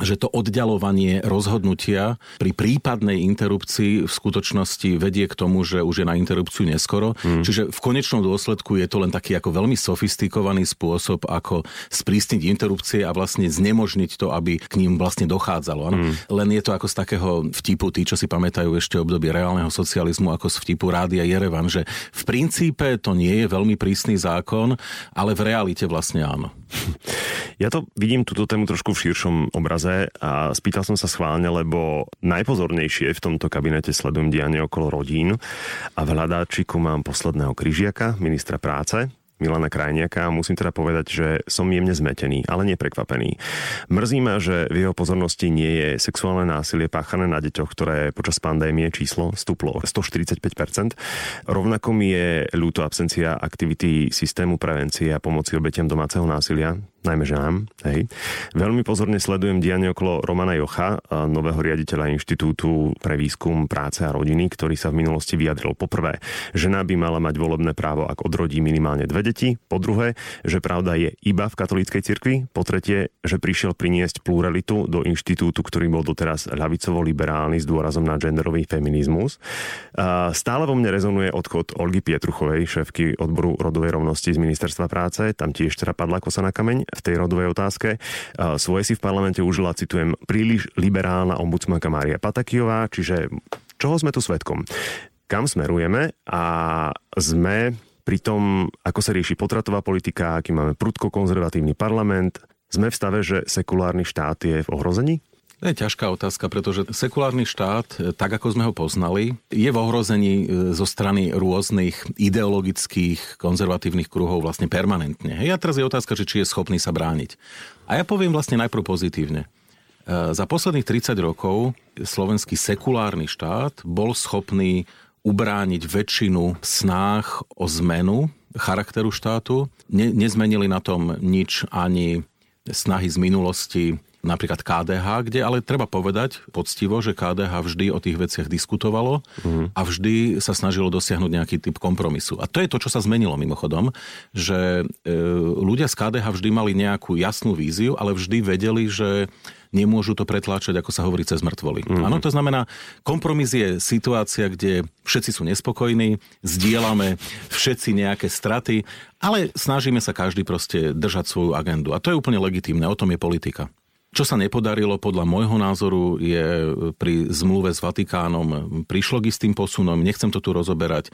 že to oddialovanie rozhodnutia pri prípadnej interrupcii v skutočnosti vedie k tomu, že už je na interrupciu neskoro. Mm. Čiže v konečnom dôsledku je to len taký ako veľmi sofistikovaný spôsob, ako sprísniť interrupcie a vlastne znemožniť to, aby k ním vlastne dochádzalo. Mm. Len je to ako z takého vtipu, tí, čo si pamätajú ešte obdobie reálneho socializmu, ako z vtipu Rádia Jerevan, že v princípe to nie je veľmi prísny zákon, ale v realite vlastne áno. Ja to vidím túto tému trošku v širšom obraze a spýtal som sa schválne, lebo najpozornejšie v tomto kabinete sledujem dianie okolo rodín a v hľadáčiku mám posledného kryžiaka, ministra práce, Milana Krajniaka a musím teda povedať, že som jemne zmetený, ale neprekvapený. Mrzí ma, že v jeho pozornosti nie je sexuálne násilie páchané na deťoch, ktoré počas pandémie číslo stúplo 145%. Rovnako mi je ľúto absencia aktivity systému prevencie a pomoci obetiam domáceho násilia, najmä ženám. Hej. Veľmi pozorne sledujem dianie okolo Romana Jocha, nového riaditeľa Inštitútu pre výskum práce a rodiny, ktorý sa v minulosti vyjadril. Poprvé, žena by mala mať volebné právo, ak odrodí minimálne dve deti. Po druhé, že pravda je iba v katolíckej cirkvi. Po tretie, že prišiel priniesť pluralitu do inštitútu, ktorý bol doteraz ľavicovo-liberálny s dôrazom na genderový feminizmus. Stále vo mne rezonuje odchod Olgy Pietruchovej, šéfky odboru rodovej rovnosti z ministerstva práce. Tam tiež teda padla kosa na kameň v tej rodovej otázke. Svoje si v parlamente užila, citujem, príliš liberálna ombudsmanka Mária Patakijová, čiže čoho sme tu svetkom? Kam smerujeme a sme pri tom, ako sa rieši potratová politika, aký máme prudko konzervatívny parlament, sme v stave, že sekulárny štát je v ohrození? To je ťažká otázka, pretože sekulárny štát, e, tak ako sme ho poznali, je v ohrození e, zo strany rôznych ideologických, konzervatívnych kruhov vlastne permanentne. A teraz je otázka, či je schopný sa brániť. A ja poviem vlastne najprv pozitívne. E, za posledných 30 rokov slovenský sekulárny štát bol schopný ubrániť väčšinu snách o zmenu charakteru štátu. Ne, nezmenili na tom nič ani snahy z minulosti napríklad KDH, kde ale treba povedať poctivo, že KDH vždy o tých veciach diskutovalo mm. a vždy sa snažilo dosiahnuť nejaký typ kompromisu. A to je to, čo sa zmenilo mimochodom, že e, ľudia z KDH vždy mali nejakú jasnú víziu, ale vždy vedeli, že nemôžu to pretláčať, ako sa hovorí, cez mŕtvoly. Mm-hmm. Áno, to znamená, kompromis je situácia, kde všetci sú nespokojní, zdieľame všetci nejaké straty, ale snažíme sa každý proste držať svoju agendu. A to je úplne legitímne, o tom je politika. Čo sa nepodarilo podľa môjho názoru je pri zmluve s Vatikánom prišlo k istým posunom, nechcem to tu rozoberať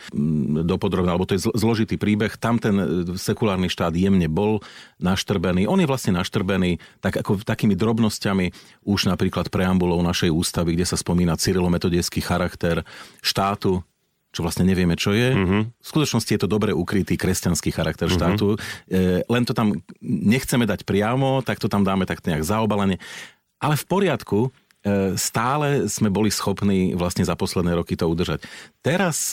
dopodrobne, alebo to je zložitý príbeh. Tam ten sekulárny štát jemne bol naštrbený. On je vlastne naštrbený tak ako takými drobnosťami už napríklad preambulou našej ústavy, kde sa spomína cyrilometodický charakter štátu, čo vlastne nevieme, čo je. Uh-huh. V skutočnosti je to dobre ukrytý kresťanský charakter uh-huh. štátu. E, len to tam nechceme dať priamo, tak to tam dáme tak nejak zaobalenie. Ale v poriadku, stále sme boli schopní vlastne za posledné roky to udržať. Teraz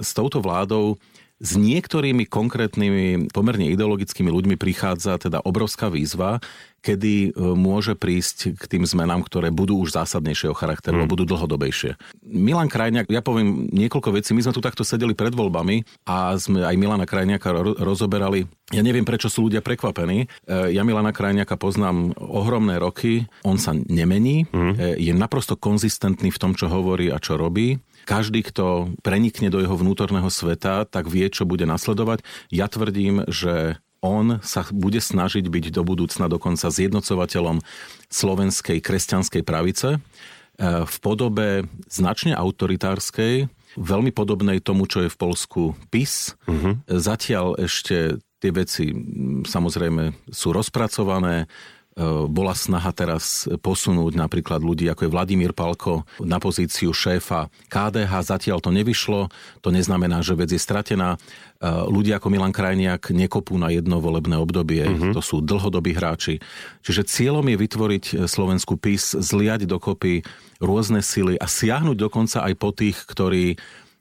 s touto vládou s niektorými konkrétnymi, pomerne ideologickými ľuďmi prichádza teda obrovská výzva, kedy e, môže prísť k tým zmenám, ktoré budú už zásadnejšieho charakteru, mm. budú dlhodobejšie. Milan Krajniak, ja poviem niekoľko vecí, my sme tu takto sedeli pred voľbami a sme aj Milana Krajniaka rozoberali. Ja neviem, prečo sú ľudia prekvapení. E, ja Milana Krajniaka poznám ohromné roky, on sa nemení, mm. je naprosto konzistentný v tom, čo hovorí a čo robí každý, kto prenikne do jeho vnútorného sveta, tak vie, čo bude nasledovať. Ja tvrdím, že on sa bude snažiť byť do budúcna dokonca zjednocovateľom slovenskej kresťanskej pravice e, v podobe značne autoritárskej, veľmi podobnej tomu, čo je v Polsku PIS. Uh-huh. Zatiaľ ešte tie veci samozrejme sú rozpracované, bola snaha teraz posunúť napríklad ľudí, ako je Vladimír Palko, na pozíciu šéfa KDH. Zatiaľ to nevyšlo, to neznamená, že vec je stratená. E, ľudia ako Milan Krajniak nekopú na jedno volebné obdobie, uh-huh. to sú dlhodobí hráči. Čiže cieľom je vytvoriť Slovensku PIS, zliať dokopy rôzne sily a siahnuť dokonca aj po tých, ktorí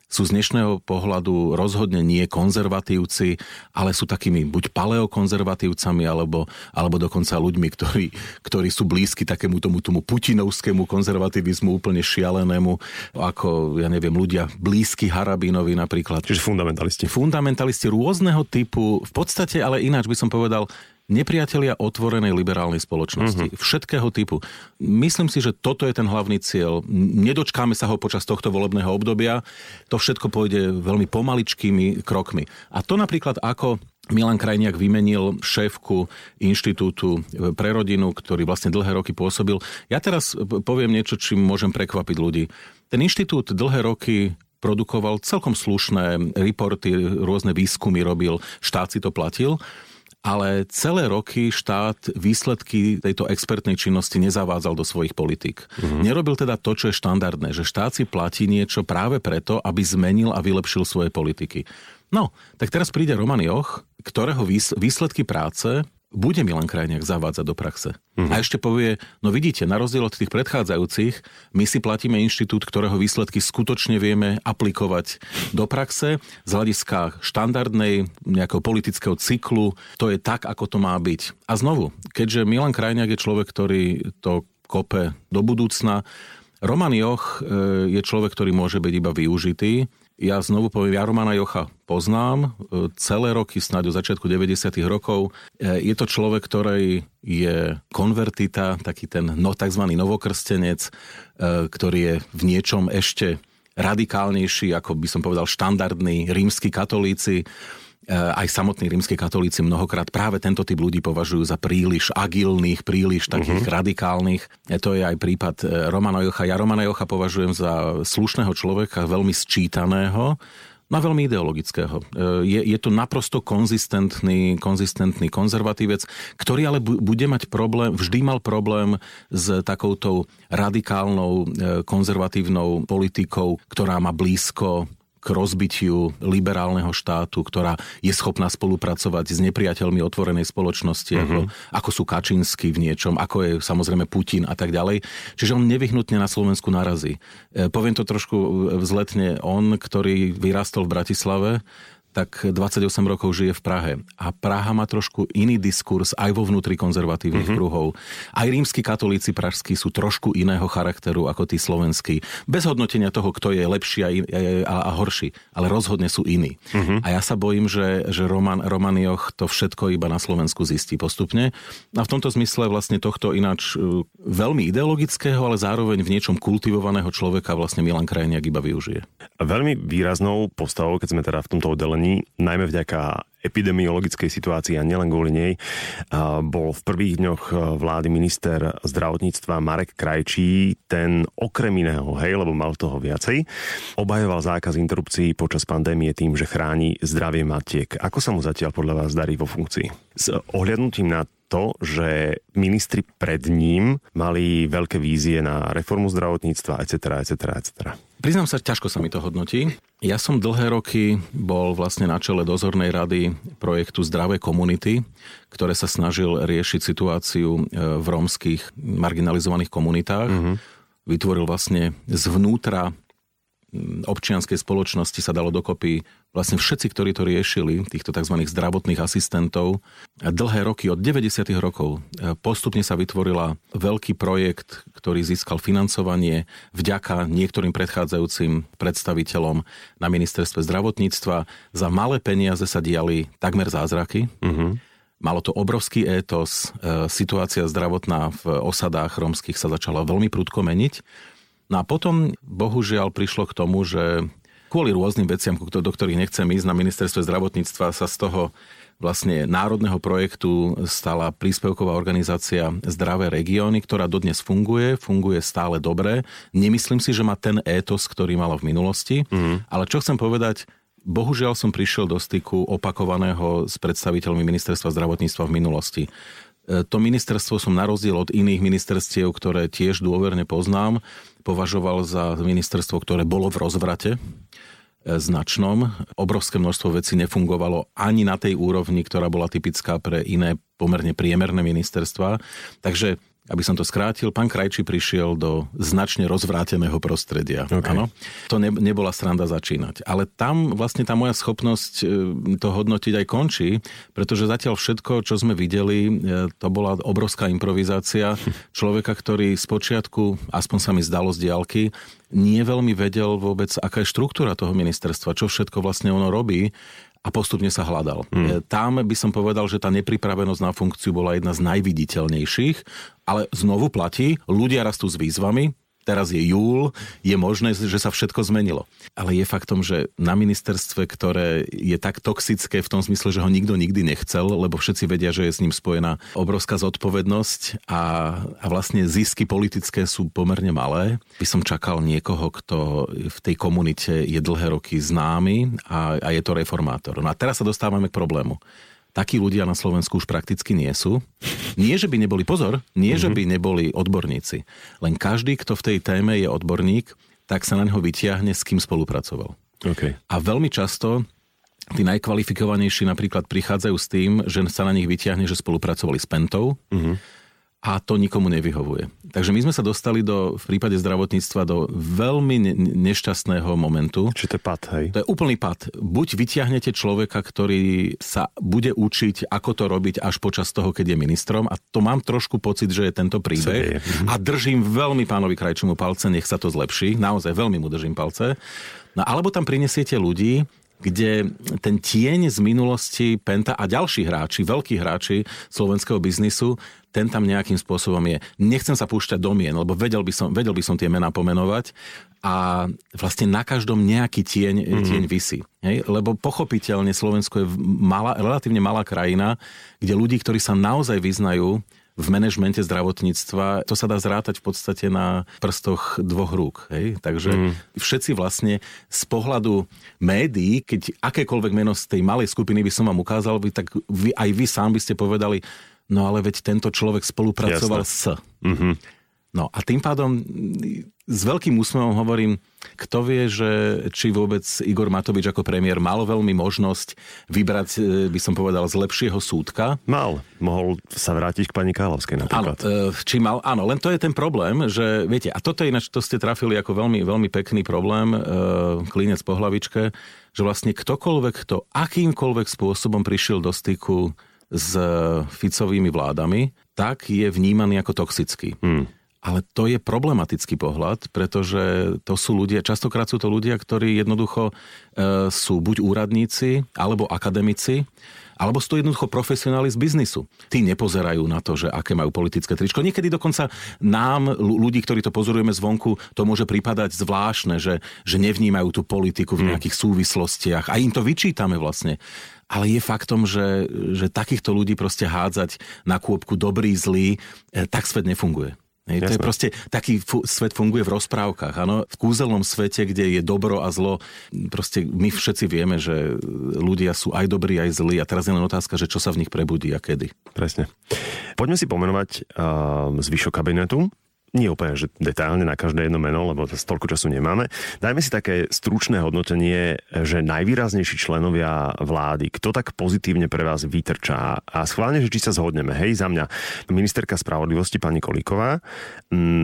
sú z dnešného pohľadu rozhodne nie konzervatívci, ale sú takými buď paleokonzervatívcami, alebo, alebo dokonca ľuďmi, ktorí, ktorí sú blízky takému tomu, tomu putinovskému konzervativizmu úplne šialenému, ako, ja neviem, ľudia blízky Harabínovi napríklad. Čiže fundamentalisti. Fundamentalisti rôzneho typu, v podstate ale ináč by som povedal, nepriatelia otvorenej liberálnej spoločnosti. Mm-hmm. Všetkého typu. Myslím si, že toto je ten hlavný cieľ. Nedočkáme sa ho počas tohto volebného obdobia. To všetko pôjde veľmi pomaličkými krokmi. A to napríklad ako Milan Krajniak vymenil šéfku inštitútu pre rodinu, ktorý vlastne dlhé roky pôsobil. Ja teraz poviem niečo, čím môžem prekvapiť ľudí. Ten inštitút dlhé roky produkoval celkom slušné reporty, rôzne výskumy robil, štát si to platil ale celé roky štát výsledky tejto expertnej činnosti nezavádzal do svojich politík. Uh-huh. Nerobil teda to, čo je štandardné, že štát si platí niečo práve preto, aby zmenil a vylepšil svoje politiky. No, tak teraz príde Roman Joch, ktorého výsledky práce bude Milan Krajniak zavádzať do praxe. Uh-huh. A ešte povie, no vidíte, na rozdiel od tých predchádzajúcich, my si platíme inštitút, ktorého výsledky skutočne vieme aplikovať do praxe z hľadiska štandardnej nejakého politického cyklu. To je tak, ako to má byť. A znovu, keďže Milan Krajniak je človek, ktorý to kope do budúcna, Roman Joch e, je človek, ktorý môže byť iba využitý ja znovu poviem, ja Romana Jocha poznám e, celé roky, snáď od začiatku 90. rokov. E, je to človek, ktorý je konvertita, taký ten no, tzv. novokrstenec, e, ktorý je v niečom ešte radikálnejší, ako by som povedal, štandardní rímsky katolíci aj samotní rímsky katolíci mnohokrát práve tento typ ľudí považujú za príliš agilných, príliš takých uh-huh. radikálnych. E, to je aj prípad eh, Romana Jocha. Ja Romana Jocha považujem za slušného človeka, veľmi sčítaného, na veľmi ideologického. Eh, je, je to naprosto konzistentný, konzistentný konzervatívec, ktorý ale bude mať problém, vždy mal problém s takouto radikálnou konzervatívnou politikou, ktorá má blízko k rozbitiu liberálneho štátu, ktorá je schopná spolupracovať s nepriateľmi otvorenej spoločnosti, mm-hmm. ako, ako sú Kačinsky v niečom, ako je samozrejme Putin a tak ďalej. Čiže on nevyhnutne na Slovensku narazí. E, poviem to trošku vzletne. On, ktorý vyrastol v Bratislave, tak 28 rokov žije v Prahe. A Praha má trošku iný diskurs aj vo vnútri konzervatívnych mm-hmm. kruhov. Aj rímsky katolíci pražskí sú trošku iného charakteru ako tí slovenskí. Bez hodnotenia toho, kto je lepší a, a, a horší. Ale rozhodne sú iní. Mm-hmm. A ja sa bojím, že, že Roman, Roman Joch to všetko iba na Slovensku zistí postupne. A v tomto zmysle vlastne tohto ináč e, veľmi ideologického, ale zároveň v niečom kultivovaného človeka vlastne Milan Krajniak iba využije. Veľmi výraznou postavou, keď sme teda v tomto oddelení opatrení, najmä vďaka epidemiologickej situácii a nielen kvôli nej, bol v prvých dňoch vlády minister zdravotníctva Marek Krajčí, ten okrem iného, hej, lebo mal toho viacej, obhajoval zákaz interrupcií počas pandémie tým, že chráni zdravie matiek. Ako sa mu zatiaľ podľa vás darí vo funkcii? S ohľadnutím na to, že ministri pred ním mali veľké vízie na reformu zdravotníctva, etc., etc., etc. Priznám sa, ťažko sa mi to hodnotí. Ja som dlhé roky bol vlastne na čele dozornej rady projektu Zdravé komunity, ktoré sa snažil riešiť situáciu e, v rómskych marginalizovaných komunitách. Mm-hmm vytvoril vlastne zvnútra občianskej spoločnosti sa dalo dokopy vlastne všetci, ktorí to riešili, týchto tzv. zdravotných asistentov. Dlhé roky, od 90. rokov, e, postupne sa vytvorila veľký projekt, ktorý získal financovanie vďaka niektorým predchádzajúcim predstaviteľom na ministerstve zdravotníctva. Za malé peniaze sa diali takmer zázraky. Uh-huh. Malo to obrovský étos, e, situácia zdravotná v osadách rómskych sa začala veľmi prudko meniť. No a potom, bohužiaľ, prišlo k tomu, že kvôli rôznym veciam, do ktorých nechcem ísť, na ministerstve zdravotníctva sa z toho vlastne národného projektu stala príspevková organizácia Zdravé regióny, ktorá dodnes funguje, funguje stále dobre. Nemyslím si, že má ten étos, ktorý mala v minulosti, mm. ale čo chcem povedať, bohužiaľ som prišiel do styku opakovaného s predstaviteľmi ministerstva zdravotníctva v minulosti. E, to ministerstvo som na rozdiel od iných ministerstiev, ktoré tiež dôverne poznám, považoval za ministerstvo, ktoré bolo v rozvrate e, značnom. Obrovské množstvo vecí nefungovalo ani na tej úrovni, ktorá bola typická pre iné pomerne priemerné ministerstva. Takže aby som to skrátil, pán Krajči prišiel do značne rozvráteného prostredia. Okay. Ano? To ne, nebola sranda začínať. Ale tam vlastne tá moja schopnosť e, to hodnotiť aj končí, pretože zatiaľ všetko, čo sme videli, e, to bola obrovská improvizácia človeka, ktorý z počiatku, aspoň sa mi zdalo z diálky, nie veľmi vedel vôbec, aká je štruktúra toho ministerstva, čo všetko vlastne ono robí a postupne sa hľadal. Hmm. Tam by som povedal, že tá nepripravenosť na funkciu bola jedna z najviditeľnejších, ale znovu platí, ľudia rastú s výzvami, teraz je júl, je možné, že sa všetko zmenilo. Ale je faktom, že na ministerstve, ktoré je tak toxické v tom zmysle, že ho nikto nikdy nechcel, lebo všetci vedia, že je s ním spojená obrovská zodpovednosť a, a vlastne zisky politické sú pomerne malé, by som čakal niekoho, kto v tej komunite je dlhé roky známy a, a je to reformátor. No a teraz sa dostávame k problému takí ľudia na Slovensku už prakticky nie sú. Nie, že by neboli, pozor, nie, mm-hmm. že mhm. by neboli odborníci. Len každý, kto v tej téme je odborník, tak sa na neho vyťahne, s kým spolupracoval. Okay. A veľmi často tí najkvalifikovanejší napríklad prichádzajú s tým, že sa na nich vyťahne, že spolupracovali s Pentou. Mm-hmm a to nikomu nevyhovuje. Takže my sme sa dostali do, v prípade zdravotníctva do veľmi ne- nešťastného momentu. Čiže to je pad, hej? To je úplný pad. Buď vyťahnete človeka, ktorý sa bude učiť, ako to robiť až počas toho, keď je ministrom a to mám trošku pocit, že je tento príbeh. A držím veľmi pánovi Krajčomu palce, nech sa to zlepší. Naozaj veľmi mu držím palce. No alebo tam prinesiete ľudí, kde ten tieň z minulosti Penta a ďalší hráči, veľkí hráči slovenského biznisu, ten tam nejakým spôsobom je. Nechcem sa púšťať do mien, lebo vedel by som, vedel by som tie mená pomenovať a vlastne na každom nejaký tieň, mm-hmm. tieň vysí. Hej? Lebo pochopiteľne Slovensko je malá, relatívne malá krajina, kde ľudí, ktorí sa naozaj vyznajú v manažmente zdravotníctva, to sa dá zrátať v podstate na prstoch dvoch rúk. Hej? Takže mm. všetci vlastne z pohľadu médií, keď akékoľvek meno z tej malej skupiny by som vám ukázal, by, tak vy, aj vy sám by ste povedali, no ale veď tento človek spolupracoval Jasne. s. Mm-hmm. No a tým pádom s veľkým úsmevom hovorím, kto vie, že či vôbec Igor Matovič ako premiér mal veľmi možnosť vybrať, e, by som povedal, z lepšieho súdka. Mal. Mohol sa vrátiť k pani Kálovskej napríklad. Áno, e, či mal, áno, len to je ten problém, že viete, a toto je ináč, to ste trafili ako veľmi, veľmi pekný problém, e, klinec po hlavičke, že vlastne ktokoľvek, kto akýmkoľvek spôsobom prišiel do styku s Ficovými vládami, tak je vnímaný ako toxický. Hmm. Ale to je problematický pohľad, pretože to sú ľudia, častokrát sú to ľudia, ktorí jednoducho e, sú buď úradníci, alebo akademici, alebo sú to jednoducho profesionáli z biznisu. Tí nepozerajú na to, že aké majú politické tričko. Niekedy dokonca nám, ľudí, ktorí to pozorujeme zvonku, to môže pripadať zvláštne, že, že nevnímajú tú politiku v hmm. nejakých súvislostiach a im to vyčítame vlastne ale je faktom, že, že takýchto ľudí proste hádzať na kôpku dobrý, zlý, e, tak svet nefunguje. Hej, to je proste, taký fu- svet funguje v rozprávkach, áno. V kúzelnom svete, kde je dobro a zlo, proste my všetci vieme, že ľudia sú aj dobrí, aj zlí a teraz je len otázka, že čo sa v nich prebudí a kedy. Presne. Poďme si pomenovať uh, zvyšok kabinetu Nie úplne, že detailne na každé jedno meno, lebo toľko času nemáme. Dajme si také stručné hodnotenie, že najvýraznejší členovia vlády, kto tak pozitívne pre vás vytrčá a schválne, že či sa zhodneme. Hej, za mňa ministerka spravodlivosti pani Kolíková,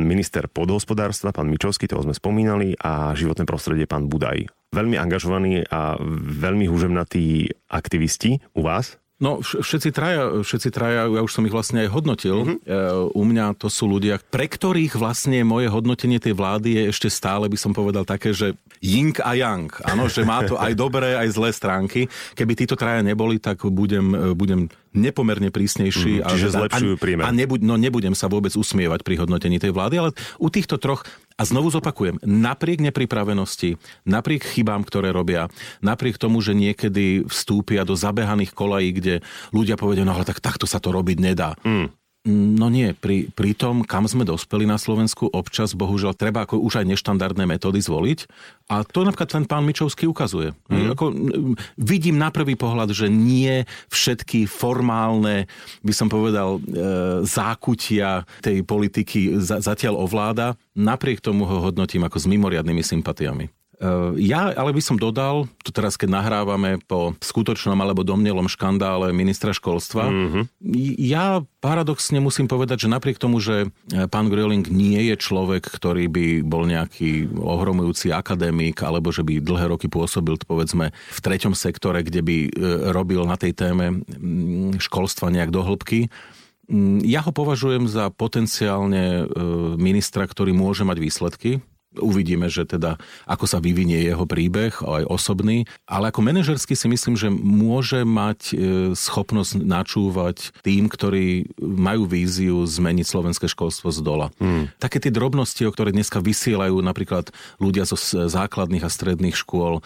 minister podhospodárstva pán Mičovský, toho sme spomínali, a životné prostredie pán Budaj. Veľmi angažovaní a veľmi húžemnatí aktivisti u vás? No, všetci traja, všetci traja, ja už som ich vlastne aj hodnotil. Mm-hmm. U mňa to sú ľudia, pre ktorých vlastne moje hodnotenie tej vlády je ešte stále, by som povedal, také, že ying a yang. Áno, že má to aj dobré, aj zlé stránky. Keby títo traja neboli, tak budem, budem nepomerne prísnejší. Mm, čiže a, zlepšujú príjme. A nebu, no, nebudem sa vôbec usmievať pri hodnotení tej vlády, ale u týchto troch a znovu zopakujem, napriek nepripravenosti, napriek chybám, ktoré robia, napriek tomu, že niekedy vstúpia do zabehaných kolají, kde ľudia povedia, no ale tak takto sa to robiť nedá. Mm. No nie, pri, pri tom, kam sme dospeli na Slovensku, občas bohužiaľ treba ako už aj neštandardné metódy zvoliť. A to napríklad ten pán Mičovský ukazuje. Mm. Ako, vidím na prvý pohľad, že nie všetky formálne, by som povedal, e, zákutia tej politiky za, zatiaľ ovláda. Napriek tomu ho hodnotím ako s mimoriadnými sympatiami. Eh, ja ale by som dodal, to teraz keď nahrávame po skutočnom alebo domnelom škandále ministra školstva, mm-hmm. ja paradoxne musím povedať, že napriek tomu, že eh, pán Grilling nie je človek, ktorý by bol nejaký ohromujúci akadémik, alebo že by dlhé roky pôsobil, povedzme, v treťom sektore, kde by eh, robil na tej téme mm, školstva nejak do hĺbky, mm, ja ho považujem za potenciálne ministra, ktorý môže mať výsledky, Uvidíme, že teda ako sa vyvinie jeho príbeh, aj osobný. Ale ako manažersky si myslím, že môže mať e, schopnosť načúvať tým, ktorí majú víziu zmeniť slovenské školstvo z dola. Hmm. Také tie drobnosti, o ktoré dneska vysielajú napríklad ľudia zo základných a stredných škôl,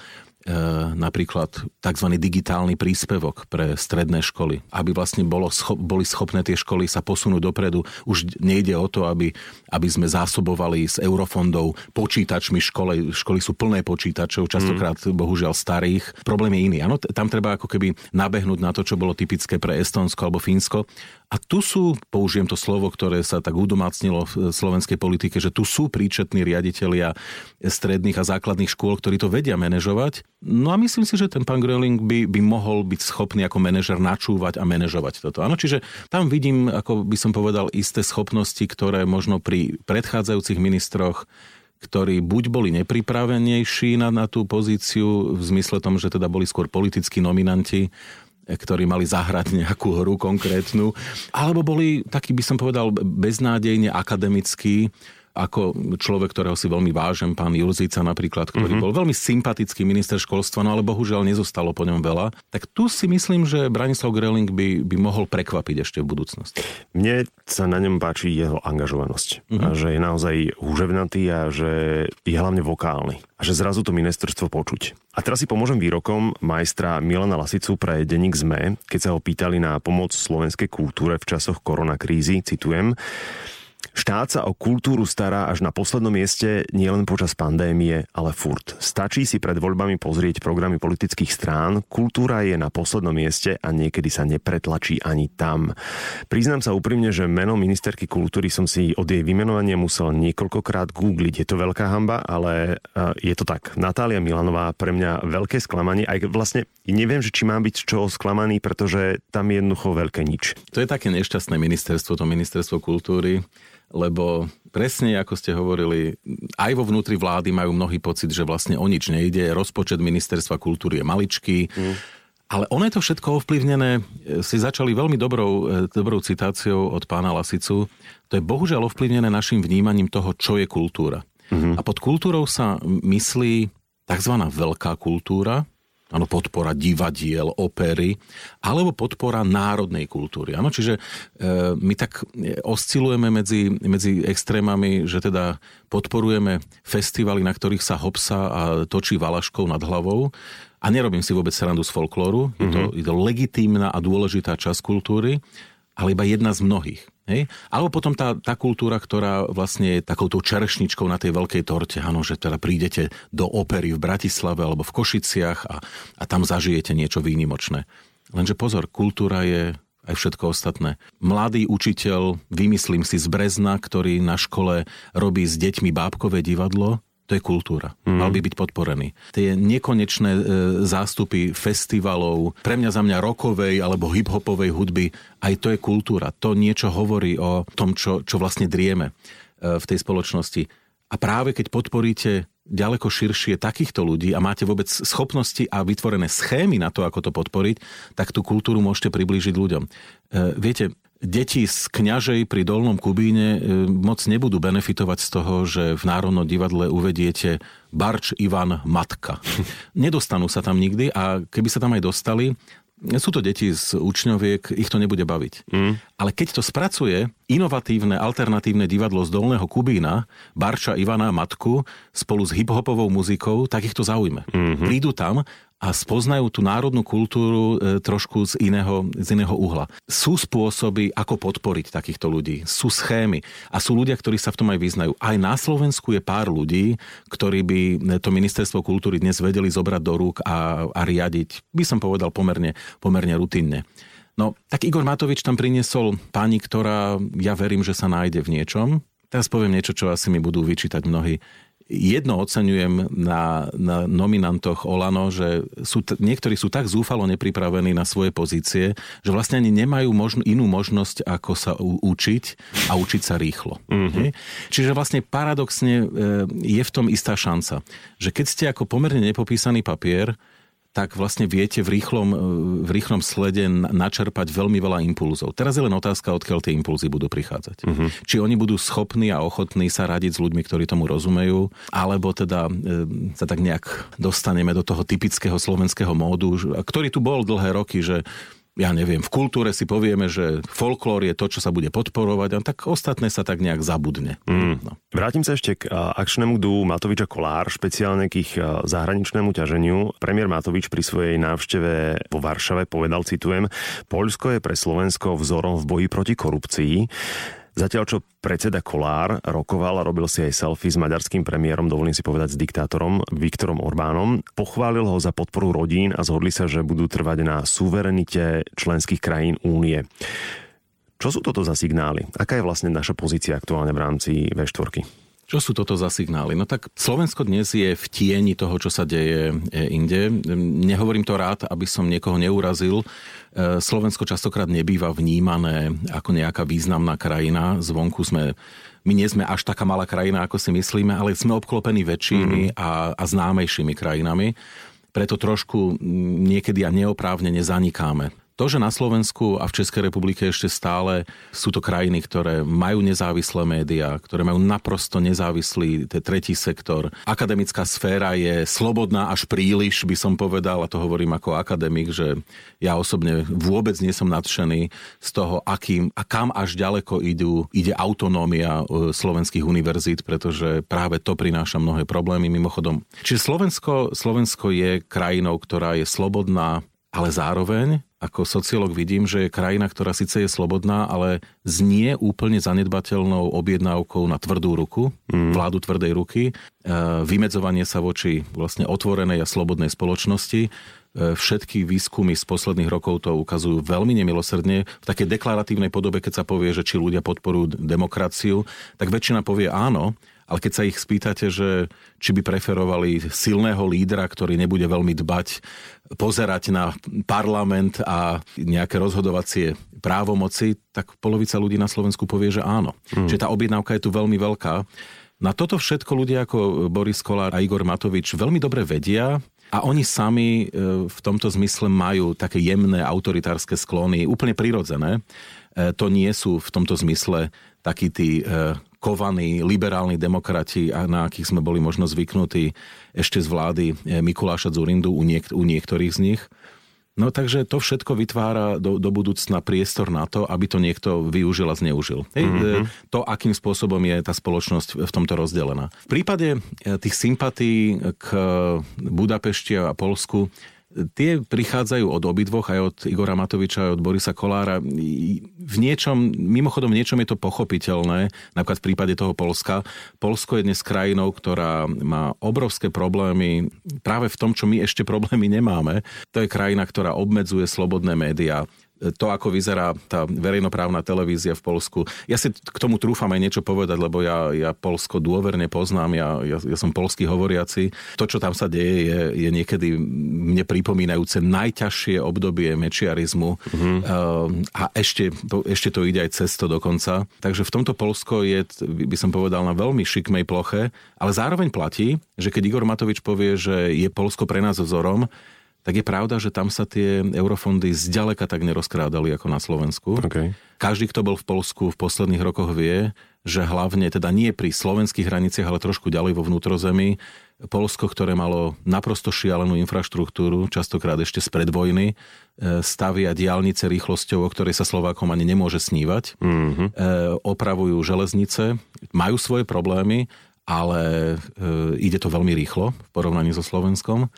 napríklad tzv. digitálny príspevok pre stredné školy, aby vlastne bolo, boli schopné tie školy sa posunúť dopredu. Už nejde o to, aby, aby sme zásobovali z eurofondov počítačmi školy. Školy sú plné počítačov, častokrát mm. bohužiaľ starých. Problém je iný. Ano, tam treba ako keby nabehnúť na to, čo bolo typické pre Estonsko alebo Fínsko a tu sú, použijem to slovo, ktoré sa tak udomácnilo v slovenskej politike, že tu sú príčetní riaditeľia stredných a základných škôl, ktorí to vedia manažovať. No a myslím si, že ten pán Gröling by, by mohol byť schopný ako manažer načúvať a manažovať toto. Áno, čiže tam vidím, ako by som povedal, isté schopnosti, ktoré možno pri predchádzajúcich ministroch ktorí buď boli nepripravenejší na, na tú pozíciu, v zmysle tom, že teda boli skôr politickí nominanti, ktorí mali zahrať nejakú hru konkrétnu, alebo boli takí, by som povedal, beznádejne akademickí, ako človek, ktorého si veľmi vážem, pán Julzica napríklad, ktorý mm-hmm. bol veľmi sympatický minister školstva, no ale bohužiaľ nezostalo po ňom veľa. Tak tu si myslím, že Branislav Greling by, by mohol prekvapiť ešte v budúcnosti. Mne sa na ňom páči jeho angažovanosť. Mm-hmm. A že je naozaj húževnatý a že je hlavne vokálny. A že zrazu to ministerstvo počuť. A teraz si pomôžem výrokom majstra Milana Lasicu pre denník ZME, keď sa ho pýtali na pomoc slovenskej kultúre v časoch koronakrízy, citujem, Štát sa o kultúru stará až na poslednom mieste nielen počas pandémie, ale furt. Stačí si pred voľbami pozrieť programy politických strán, kultúra je na poslednom mieste a niekedy sa nepretlačí ani tam. Priznám sa úprimne, že meno ministerky kultúry som si od jej vymenovania musel niekoľkokrát googliť. Je to veľká hamba, ale je to tak. Natália Milanová pre mňa veľké sklamanie, aj vlastne neviem, že či mám byť z čoho sklamaný, pretože tam je jednoducho veľké nič. To je také nešťastné ministerstvo, to ministerstvo kultúry lebo presne ako ste hovorili, aj vo vnútri vlády majú mnohý pocit, že vlastne o nič nejde. Rozpočet ministerstva kultúry je maličký. Mm. Ale ono je to všetko ovplyvnené, si začali veľmi dobrou, e, dobrou citáciou od pána Lasicu, to je bohužiaľ ovplyvnené našim vnímaním toho, čo je kultúra. Mm-hmm. A pod kultúrou sa myslí tzv. veľká kultúra, Áno, podpora divadiel, opery, alebo podpora národnej kultúry. Áno, čiže e, my tak oscilujeme medzi, medzi extrémami, že teda podporujeme festivaly, na ktorých sa hopsa a točí valaškou nad hlavou. A nerobím si vôbec srandu z folklóru. Mm-hmm. Je, to, mhm. je to legitímna a dôležitá časť kultúry, ale iba jedna z mnohých. Hej? Alebo potom tá, tá kultúra, ktorá vlastne je takouto čerešničkou na tej veľkej torte, áno, že teda prídete do opery v Bratislave alebo v Košiciach a, a tam zažijete niečo výnimočné. Lenže pozor, kultúra je aj všetko ostatné. Mladý učiteľ, vymyslím si z Brezna, ktorý na škole robí s deťmi bábkové divadlo, to je kultúra. Mm. Mal by byť podporený. Tie nekonečné e, zástupy festivalov, pre mňa za mňa rokovej alebo hip-hopovej hudby, aj to je kultúra. To niečo hovorí o tom, čo, čo vlastne drieme e, v tej spoločnosti. A práve keď podporíte ďaleko širšie takýchto ľudí a máte vôbec schopnosti a vytvorené schémy na to, ako to podporiť, tak tú kultúru môžete priblížiť ľuďom. E, viete, deti z kňažej pri Dolnom Kubíne e, moc nebudú benefitovať z toho, že v Národnom divadle uvediete Barč Ivan Matka. Nedostanú sa tam nikdy a keby sa tam aj dostali, sú to deti z učňoviek, ich to nebude baviť. Mm. Ale keď to spracuje inovatívne, alternatívne divadlo z Dolného Kubína, Barča Ivana Matku, spolu s hiphopovou muzikou, tak ich to zaujme. Mm-hmm. Prídu tam a spoznajú tú národnú kultúru e, trošku z iného, z iného uhla. Sú spôsoby, ako podporiť takýchto ľudí. Sú schémy a sú ľudia, ktorí sa v tom aj vyznajú. Aj na Slovensku je pár ľudí, ktorí by to ministerstvo kultúry dnes vedeli zobrať do rúk a, a riadiť, by som povedal, pomerne, pomerne rutinne. No, tak Igor Matovič tam priniesol pani, ktorá ja verím, že sa nájde v niečom. Teraz poviem niečo, čo asi mi budú vyčítať mnohí jedno oceňujem na, na nominantoch Olano, že sú niektorí sú tak zúfalo nepripravení na svoje pozície, že vlastne ani nemajú možno, inú možnosť, ako sa u- učiť a učiť sa rýchlo. Mm-hmm. Čiže vlastne paradoxne e, je v tom istá šanca, že keď ste ako pomerne nepopísaný papier, tak vlastne viete v rýchlom, e, v rýchlom slede načerpať veľmi veľa impulzov. Teraz je len otázka, odkiaľ tie impulzy budú prichádzať. Uh-huh. Či oni budú schopní a ochotní sa radiť s ľuďmi, ktorí tomu rozumejú, alebo teda e, sa tak nejak dostaneme do toho typického slovenského módu, ktorý tu bol dlhé roky, že ja neviem, v kultúre si povieme, že folklór je to, čo sa bude podporovať, a tak ostatné sa tak nejak zabudne. Mm. No. Vrátim sa ešte k akčnému dú Matoviča Kolár, špeciálne k ich zahraničnému ťaženiu. Premiér Matovič pri svojej návšteve po Varšave povedal, citujem, Poľsko je pre Slovensko vzorom v boji proti korupcii. Zatiaľ, čo predseda Kolár rokoval a robil si aj selfie s maďarským premiérom, dovolím si povedať s diktátorom Viktorom Orbánom, pochválil ho za podporu rodín a zhodli sa, že budú trvať na suverenite členských krajín únie. Čo sú toto za signály? Aká je vlastne naša pozícia aktuálne v rámci V4? Čo sú toto za signály? No tak Slovensko dnes je v tieni toho, čo sa deje e, inde. Nehovorím to rád, aby som niekoho neurazil. E, Slovensko častokrát nebýva vnímané ako nejaká významná krajina. Zvonku sme my nie sme až taká malá krajina, ako si myslíme, ale sme obklopení väčšími mm. a, a známejšími krajinami. Preto trošku niekedy a neoprávne nezanikáme. To, že na Slovensku a v Českej republike ešte stále sú to krajiny, ktoré majú nezávislé médiá, ktoré majú naprosto nezávislý tretí sektor. Akademická sféra je slobodná až príliš, by som povedal, a to hovorím ako akademik, že ja osobne vôbec nie som nadšený z toho, akým a kam až ďaleko idú, ide autonómia e, slovenských univerzít, pretože práve to prináša mnohé problémy mimochodom. Čiže Slovensko, Slovensko je krajinou, ktorá je slobodná, ale zároveň ako sociológ vidím, že je krajina, ktorá síce je slobodná, ale znie úplne zanedbateľnou objednávkou na tvrdú ruku, mm. vládu tvrdej ruky, e, vymedzovanie sa voči vlastne otvorenej a slobodnej spoločnosti. E, všetky výskumy z posledných rokov to ukazujú veľmi nemilosrdne. V takej deklaratívnej podobe, keď sa povie, že či ľudia podporujú demokraciu, tak väčšina povie áno, ale keď sa ich spýtate, že či by preferovali silného lídra, ktorý nebude veľmi dbať, pozerať na parlament a nejaké rozhodovacie právomoci, tak polovica ľudí na Slovensku povie, že áno. Mm. Čiže tá objednávka je tu veľmi veľká. Na toto všetko ľudia ako Boris Kolár a Igor Matovič veľmi dobre vedia, a oni sami e, v tomto zmysle majú také jemné autoritárske sklony, úplne prirodzené. E, to nie sú v tomto zmysle takí tí e, kovaní liberálni demokrati, na akých sme boli možno zvyknutí ešte z vlády eh, Mikuláša Zurindu u, niek- u niektorých z nich. No takže to všetko vytvára do, do budúcna priestor na to, aby to niekto využil a zneužil. Hej, mm-hmm. To, akým spôsobom je tá spoločnosť v tomto rozdelená. V prípade eh, tých sympatí k Budapešti a Polsku tie prichádzajú od obidvoch, aj od Igora Matoviča, aj od Borisa Kolára. V niečom, mimochodom v niečom je to pochopiteľné, napríklad v prípade toho Polska. Polsko je dnes krajinou, ktorá má obrovské problémy práve v tom, čo my ešte problémy nemáme. To je krajina, ktorá obmedzuje slobodné médiá to, ako vyzerá tá verejnoprávna televízia v Polsku. Ja si k tomu trúfam aj niečo povedať, lebo ja, ja Polsko dôverne poznám, ja, ja, ja som polský hovoriaci. To, čo tam sa deje, je, je niekedy mne pripomínajúce najťažšie obdobie mečiarizmu mm-hmm. a ešte, ešte to ide aj cez to dokonca. Takže v tomto Polsko je, by som povedal, na veľmi šikmej ploche, ale zároveň platí, že keď Igor Matovič povie, že je Polsko pre nás vzorom, tak je pravda, že tam sa tie eurofondy zďaleka tak nerozkrádali ako na Slovensku. Okay. Každý, kto bol v Polsku v posledných rokoch vie, že hlavne, teda nie pri slovenských hraniciach, ale trošku ďalej vo vnútrozemí, Polsko, ktoré malo naprosto šialenú infraštruktúru, častokrát ešte z predvojny, e, stavia diálnice rýchlosťou, o ktorej sa Slovákom ani nemôže snívať, mm-hmm. opravujú železnice, majú svoje problémy, ale e, ide to veľmi rýchlo v porovnaní so Slovenskom.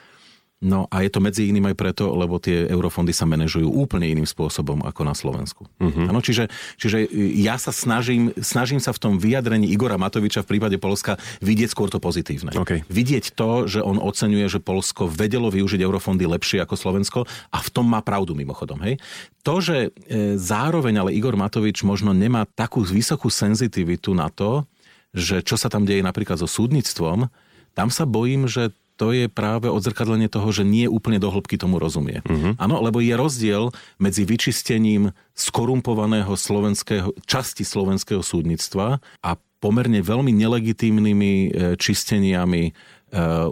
No a je to medzi iným aj preto, lebo tie eurofondy sa manažujú úplne iným spôsobom ako na Slovensku. Uh-huh. Ano, čiže, čiže ja sa snažím, snažím sa v tom vyjadrení Igora Matoviča v prípade Polska vidieť skôr to pozitívne. Okay. Vidieť to, že on oceňuje, že Polsko vedelo využiť eurofondy lepšie ako Slovensko a v tom má pravdu mimochodom. Hej? To, že e, zároveň ale Igor Matovič možno nemá takú vysokú senzitivitu na to, že čo sa tam deje napríklad so súdnictvom, tam sa bojím, že to je práve odzrkadlenie toho, že nie úplne do hĺbky tomu rozumie. Mhm. Áno, uh-huh. lebo je rozdiel medzi vyčistením skorumpovaného slovenského, časti slovenského súdnictva a pomerne veľmi nelegitímnymi e, čisteniami e,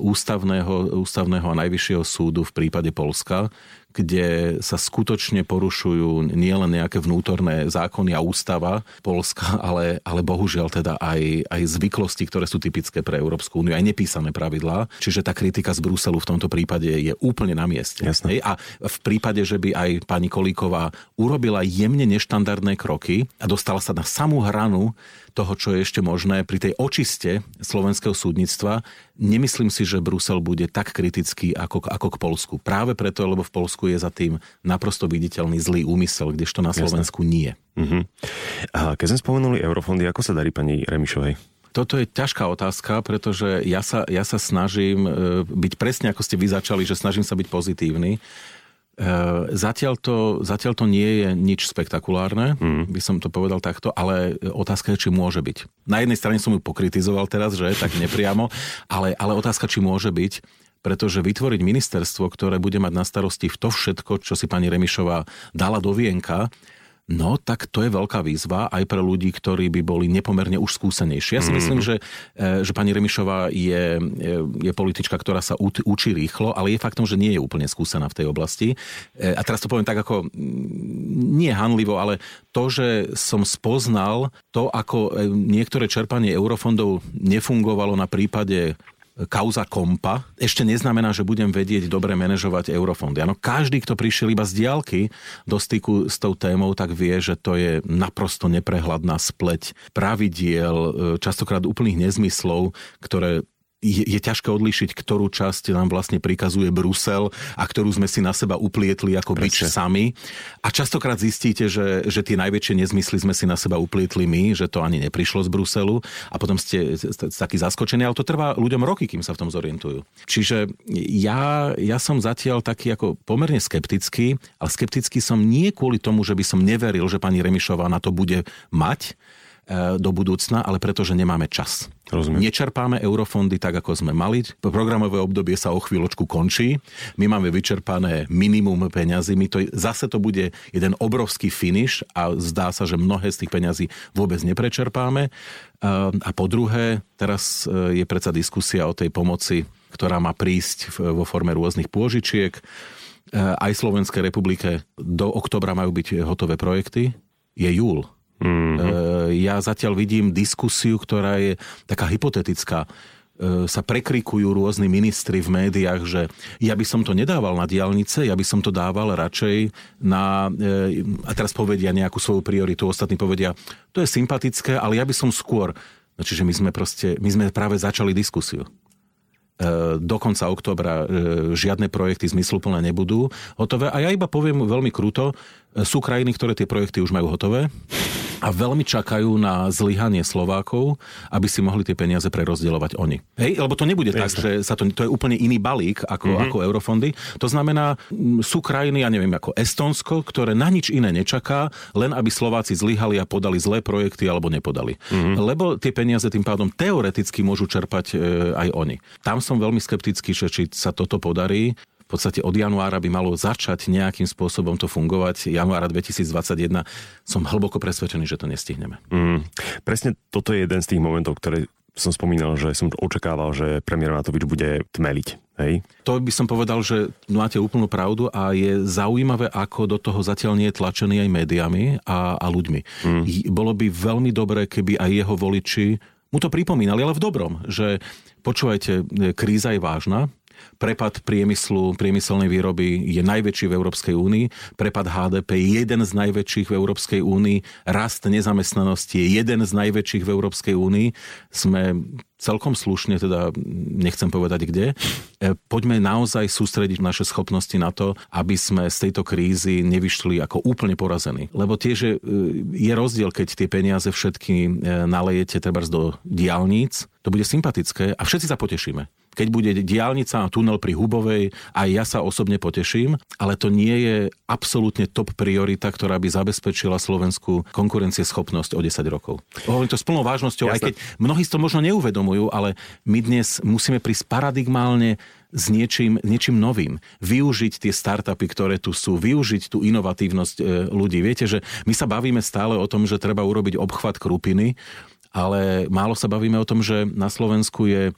ústavného, ústavného a najvyššieho súdu v prípade Polska, kde sa skutočne porušujú nielen nejaké vnútorné zákony a ústava Polska, ale, ale bohužiaľ teda aj, aj zvyklosti, ktoré sú typické pre Európsku úniu, aj nepísané pravidlá. Čiže tá kritika z Bruselu v tomto prípade je úplne na mieste. Jasne. A v prípade, že by aj pani Kolíková urobila jemne neštandardné kroky a dostala sa na samú hranu toho, čo je ešte možné pri tej očiste slovenského súdnictva, nemyslím si, že Brusel bude tak kritický ako, ako k Polsku. Práve preto, lebo v Polsku je za tým naprosto viditeľný zlý úmysel, kdežto na Slovensku Jasne. nie. Uh-huh. A keď sme spomenuli eurofondy, ako sa darí pani Remišovej? Toto je ťažká otázka, pretože ja sa, ja sa snažím e, byť presne ako ste vy začali, že snažím sa byť pozitívny. Eh, zatiaľ to, zatiaľ to nie je nič spektakulárne, mm. by som to povedal takto, ale otázka je, či môže byť. Na jednej strane som ju pokritizoval teraz, že tak nepriamo, ale, ale otázka, či môže byť, pretože vytvoriť ministerstvo, ktoré bude mať na starosti v to všetko, čo si pani Remišová dala do vienka, No, tak to je veľká výzva aj pre ľudí, ktorí by boli nepomerne už skúsenejší. Ja si mm. myslím, že, e, že pani Remišová je, je politička, ktorá sa učí rýchlo, ale je faktom, že nie je úplne skúsená v tej oblasti. E, a teraz to poviem tak ako, nie hanlivo, ale to, že som spoznal to, ako e, niektoré čerpanie eurofondov nefungovalo na prípade kauza kompa ešte neznamená, že budem vedieť dobre manažovať eurofondy. Ano, každý, kto prišiel iba z diálky do styku s tou témou, tak vie, že to je naprosto neprehľadná spleť pravidiel, e, častokrát úplných nezmyslov, ktoré je, je ťažké odlíšiť, ktorú časť nám vlastne prikazuje Brusel a ktorú sme si na seba uplietli ako byč sami. A častokrát zistíte, že, že tie najväčšie nezmysly sme si na seba uplietli my, že to ani neprišlo z Bruselu a potom ste takí zaskočení, ale to trvá ľuďom roky, kým sa v tom zorientujú. Čiže ja, ja som zatiaľ taký ako pomerne skeptický, ale skeptický som nie kvôli tomu, že by som neveril, že pani Remišová na to bude mať, do budúcna, ale pretože nemáme čas. Rozumiem. Nečerpáme eurofondy tak, ako sme mali. Programové obdobie sa o chvíľočku končí. My máme vyčerpané minimum peňazí. My to, zase to bude jeden obrovský finish a zdá sa, že mnohé z tých peňazí vôbec neprečerpáme. E, a po druhé, teraz e, je predsa diskusia o tej pomoci, ktorá má prísť vo forme rôznych pôžičiek. Aj Slovenskej republike do oktobra majú byť hotové projekty. Je júl Mm-hmm. Ja zatiaľ vidím diskusiu, ktorá je taká hypotetická e, sa prekrikujú rôzni ministri v médiách, že ja by som to nedával na diálnice, ja by som to dával radšej na... E, a teraz povedia nejakú svoju prioritu, ostatní povedia, to je sympatické, ale ja by som skôr... No, čiže my sme proste, my sme práve začali diskusiu do konca oktobra žiadne projekty zmysluplné nebudú hotové. A ja iba poviem veľmi kruto, sú krajiny, ktoré tie projekty už majú hotové a veľmi čakajú na zlyhanie Slovákov, aby si mohli tie peniaze prerozdielovať oni. Hej, lebo to nebude Jasne. tak, že sa to, to je úplne iný balík ako, mm-hmm. ako eurofondy. To znamená, sú krajiny, ja neviem, ako Estonsko, ktoré na nič iné nečaká, len aby Slováci zlyhali a podali zlé projekty alebo nepodali. Mm-hmm. Lebo tie peniaze tým pádom teoreticky môžu čerpať e, aj oni. Tam som veľmi skeptický, že či sa toto podarí podstate od januára by malo začať nejakým spôsobom to fungovať. Januára 2021 som hlboko presvedčený, že to nestihneme. Mm, presne toto je jeden z tých momentov, ktoré som spomínal, že som očakával, že premiér Matovič bude tmeliť. Hej? To by som povedal, že máte úplnú pravdu a je zaujímavé, ako do toho zatiaľ nie je tlačený aj médiami a, a ľuďmi. Mm. Bolo by veľmi dobré, keby aj jeho voliči mu to pripomínali, ale v dobrom, že počúvajte, kríza je vážna, Prepad priemyslu, priemyselnej výroby je najväčší v Európskej únii. Prepad HDP je jeden z najväčších v Európskej únii. Rast nezamestnanosti je jeden z najväčších v Európskej únii. Sme celkom slušne, teda nechcem povedať kde. E, poďme naozaj sústrediť naše schopnosti na to, aby sme z tejto krízy nevyšli ako úplne porazení. Lebo tiež je, je rozdiel, keď tie peniaze všetky e, nalejete treba do diálnic, to bude sympatické a všetci sa potešíme keď bude diálnica a tunel pri Hubovej, aj ja sa osobne poteším, ale to nie je absolútne top priorita, ktorá by zabezpečila Slovensku konkurencieschopnosť o 10 rokov. Hovorím to s plnou vážnosťou, Jasne. aj keď mnohí to možno neuvedomujú, ale my dnes musíme prísť paradigmálne s niečím, niečím novým. Využiť tie startupy, ktoré tu sú, využiť tú inovatívnosť e, ľudí. Viete, že my sa bavíme stále o tom, že treba urobiť obchvat krupiny, ale málo sa bavíme o tom, že na Slovensku je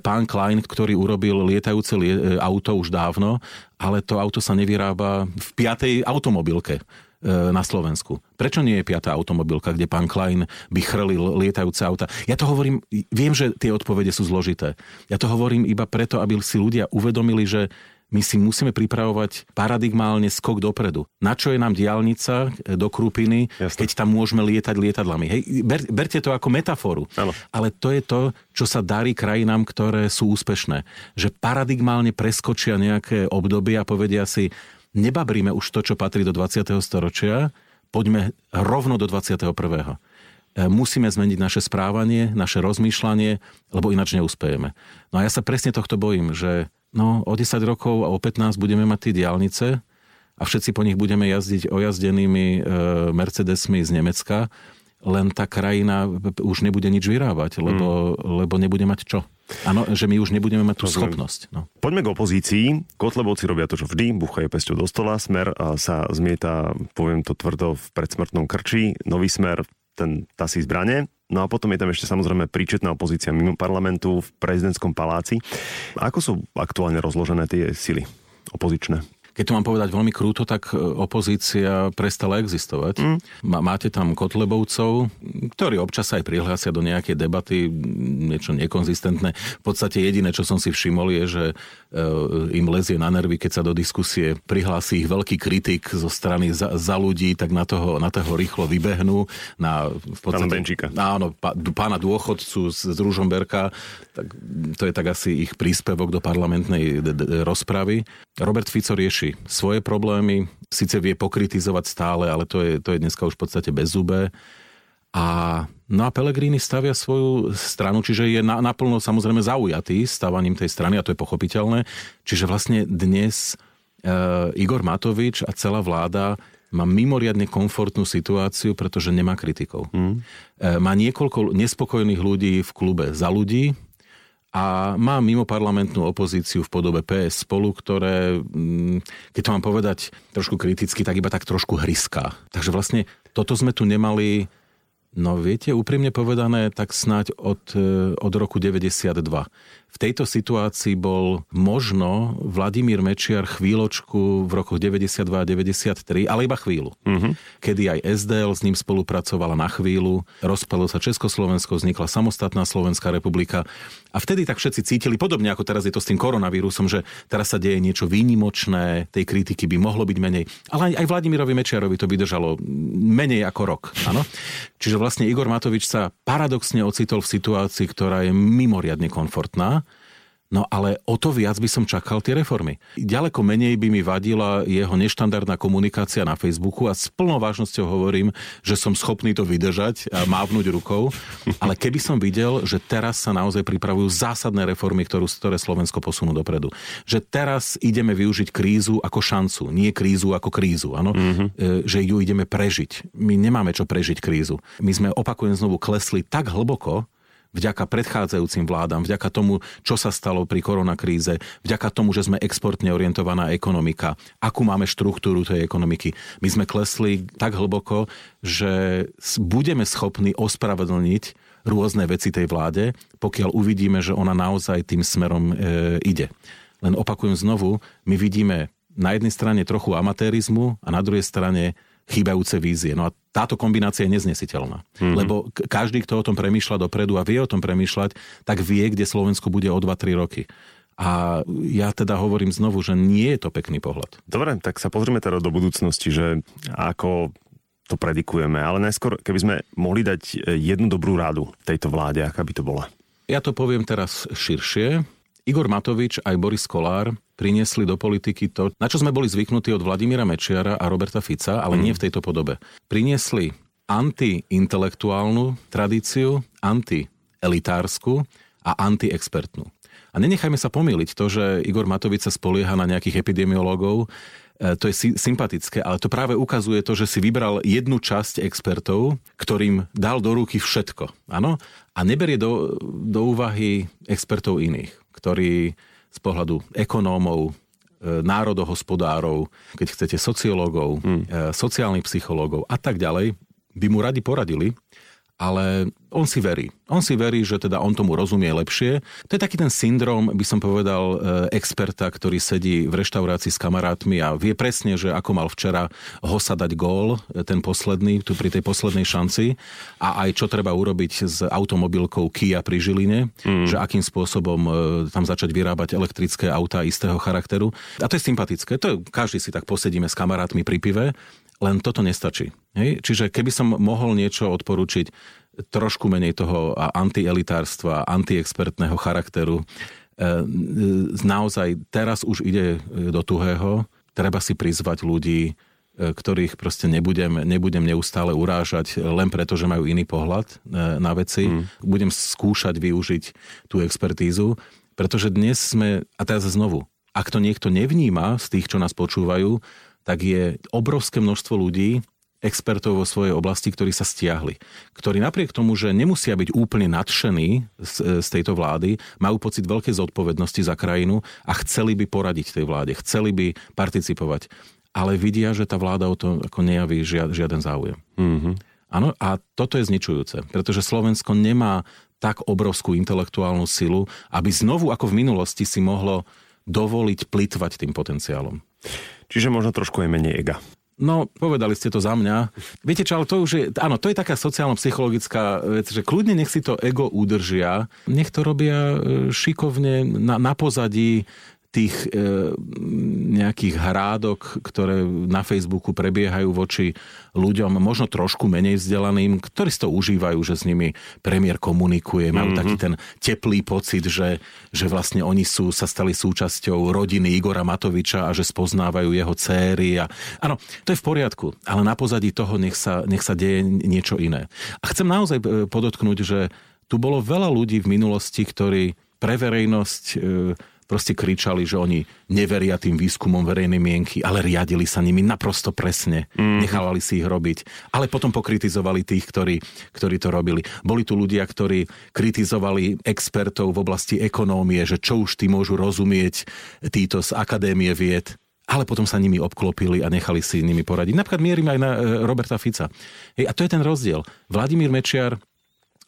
pán Klein, ktorý urobil lietajúce lie- e, auto už dávno, ale to auto sa nevyrába v piatej automobilke e, na Slovensku. Prečo nie je piatá automobilka, kde pán Klein by chrlil lietajúce auta? Ja to hovorím, viem, že tie odpovede sú zložité. Ja to hovorím iba preto, aby si ľudia uvedomili, že my si musíme pripravovať paradigmálne skok dopredu. Na čo je nám diálnica e, do Krupiny, Jasne. keď tam môžeme lietať lietadlami? Hej, ber, berte to ako metaforu. Ano. Ale to je to, čo sa darí krajinám, ktoré sú úspešné. Že paradigmálne preskočia nejaké obdobie a povedia si, nebabríme už to, čo patrí do 20. storočia, poďme rovno do 21. E, musíme zmeniť naše správanie, naše rozmýšľanie, lebo ináč neúspejeme. No a ja sa presne tohto bojím, že no o 10 rokov a o 15 budeme mať tie diálnice a všetci po nich budeme jazdiť ojazdenými e, Mercedesmi z Nemecka, len tá krajina už nebude nič vyrábať, lebo, mm. lebo nebude mať čo. Áno, že my už nebudeme mať tú Rozumiem. schopnosť. No. Poďme k opozícii. Kotlebovci robia to, čo vždy, buchajú pesťou do stola. Smer sa zmieta, poviem to tvrdo, v predsmrtnom krči. Nový smer, ten tasí zbrane. No a potom je tam ešte samozrejme príčetná opozícia mimo parlamentu v prezidentskom paláci. Ako sú aktuálne rozložené tie sily opozičné? Keď to mám povedať veľmi krúto, tak e, opozícia prestala existovať. Mm. Máte tam Kotlebovcov, ktorí občas aj prihlásia do nejakej debaty, niečo nekonzistentné. V podstate jediné, čo som si všimol, je, že e, im lezie na nervy, keď sa do diskusie prihlási ich veľký kritik zo strany za, za ľudí, tak na toho, na toho rýchlo vybehnú. Na, v podstate, pána Benčíka. Áno, pána dôchodcu z, z Ružomberka. Tak, to je tak asi ich príspevok do parlamentnej d- d- rozpravy. Robert Fico rieši rieši svoje problémy, síce vie pokritizovať stále, ale to je, to je dneska už v podstate bez zube. A, no a Pellegrini stavia svoju stranu, čiže je na, naplno samozrejme zaujatý stavaním tej strany a to je pochopiteľné. Čiže vlastne dnes e, Igor Matovič a celá vláda má mimoriadne komfortnú situáciu, pretože nemá kritikov. Mm. E, má niekoľko nespokojných ľudí v klube za ľudí, a má mimo parlamentnú opozíciu v podobe PS spolu, ktoré, mm, keď to mám povedať trošku kriticky, tak iba tak trošku hryská. Takže vlastne toto sme tu nemali, no viete, úprimne povedané, tak snáď od, e, od roku 92 v tejto situácii bol možno Vladimír Mečiar chvíľočku v rokoch 92 a 93, ale iba chvíľu. Uh-huh. Kedy aj SDL s ním spolupracovala na chvíľu, rozpalo sa Československo, vznikla samostatná Slovenská republika a vtedy tak všetci cítili, podobne ako teraz je to s tým koronavírusom, že teraz sa deje niečo výnimočné, tej kritiky by mohlo byť menej. Ale aj Vladimirovi Mečiarovi to vydržalo menej ako rok. Áno? Čiže vlastne Igor Matovič sa paradoxne ocitol v situácii, ktorá je mimoriadne komfortná No ale o to viac by som čakal tie reformy. Ďaleko menej by mi vadila jeho neštandardná komunikácia na Facebooku a s plnou vážnosťou hovorím, že som schopný to vydržať a mávnuť rukou. Ale keby som videl, že teraz sa naozaj pripravujú zásadné reformy, ktorú, ktoré Slovensko posunú dopredu. Že teraz ideme využiť krízu ako šancu, nie krízu ako krízu. Áno? Mm-hmm. Že ju ideme prežiť. My nemáme čo prežiť krízu. My sme, opakujem znovu, klesli tak hlboko, vďaka predchádzajúcim vládam, vďaka tomu, čo sa stalo pri koronakríze, vďaka tomu, že sme exportne orientovaná ekonomika, akú máme štruktúru tej ekonomiky. My sme klesli tak hlboko, že budeme schopní ospravedlniť rôzne veci tej vláde, pokiaľ uvidíme, že ona naozaj tým smerom e, ide. Len opakujem znovu, my vidíme na jednej strane trochu amatérizmu a na druhej strane chýbajúce vízie. No a táto kombinácia je neznesiteľná. Mm-hmm. Lebo každý, kto o tom premýšľa dopredu a vie o tom premýšľať, tak vie, kde Slovensko bude o 2-3 roky. A ja teda hovorím znovu, že nie je to pekný pohľad. Dobre, tak sa pozrieme teda do budúcnosti, že ako to predikujeme. Ale najskôr, keby sme mohli dať jednu dobrú rádu tejto vláde, aká by to bola? Ja to poviem teraz širšie. Igor Matovič aj Boris Kolár priniesli do politiky to, na čo sme boli zvyknutí od Vladimíra Mečiara a Roberta Fica, ale mm. nie v tejto podobe. Priniesli antiintelektuálnu tradíciu, antielitársku a antiexpertnú. A nenechajme sa pomýliť to, že Igor Matovič sa spolieha na nejakých epidemiológov, e, to je sympatické, ale to práve ukazuje to, že si vybral jednu časť expertov, ktorým dal do ruky všetko. Áno? A neberie do, do úvahy expertov iných ktorí z pohľadu ekonómov, e, národohospodárov, keď chcete sociológov, hmm. sociálnych psychológov a tak ďalej, by mu radi poradili, ale on si verí. On si verí, že teda on tomu rozumie lepšie. To je taký ten syndrom, by som povedal, e, experta, ktorý sedí v reštaurácii s kamarátmi a vie presne, že ako mal včera hosa dať gól, e, ten posledný, tu pri tej poslednej šanci a aj čo treba urobiť s automobilkou Kia pri Žiline, mm. že akým spôsobom e, tam začať vyrábať elektrické autá istého charakteru. A to je sympatické. To je, každý si tak posedíme s kamarátmi pri pive len toto nestačí. Hej? Čiže keby som mohol niečo odporučiť trošku menej toho antielitárstva, antiexpertného charakteru, e, naozaj teraz už ide do tuhého, treba si prizvať ľudí, e, ktorých proste nebudem, nebudem neustále urážať len preto, že majú iný pohľad e, na veci. Mm. Budem skúšať využiť tú expertízu, pretože dnes sme, a teraz znovu, ak to niekto nevníma z tých, čo nás počúvajú, tak je obrovské množstvo ľudí, expertov vo svojej oblasti, ktorí sa stiahli. Ktorí napriek tomu, že nemusia byť úplne nadšení z, z tejto vlády, majú pocit veľkej zodpovednosti za krajinu a chceli by poradiť tej vláde, chceli by participovať. Ale vidia, že tá vláda o to ako nejaví žiad, žiaden záujem. Mm-hmm. Áno, a toto je zničujúce, pretože Slovensko nemá tak obrovskú intelektuálnu silu, aby znovu ako v minulosti si mohlo dovoliť plitvať tým potenciálom. Čiže možno trošku je menej ega. No, povedali ste to za mňa. Viete čo, ale to už je, áno, to je taká sociálno-psychologická vec, že kľudne nech si to ego udržia, nech to robia e, šikovne na, na pozadí tých e, nejakých hrádok, ktoré na Facebooku prebiehajú voči ľuďom, možno trošku menej vzdelaným, ktorí si to užívajú, že s nimi premiér komunikuje, majú mm-hmm. taký ten teplý pocit, že, že vlastne oni sú, sa stali súčasťou rodiny Igora Matoviča a že spoznávajú jeho céry. A, áno, to je v poriadku, ale na pozadí toho nech sa, nech sa deje niečo iné. A chcem naozaj e, podotknúť, že tu bolo veľa ľudí v minulosti, ktorí pre verejnosť e, proste kričali, že oni neveria tým výskumom verejnej mienky, ale riadili sa nimi naprosto presne. Mm. Nechávali si ich robiť. Ale potom pokritizovali tých, ktorí, ktorí to robili. Boli tu ľudia, ktorí kritizovali expertov v oblasti ekonómie, že čo už tí môžu rozumieť títo z Akadémie vied ale potom sa nimi obklopili a nechali si nimi poradiť. Napríklad mierim aj na e, Roberta Fica. Hej, a to je ten rozdiel. Vladimír Mečiar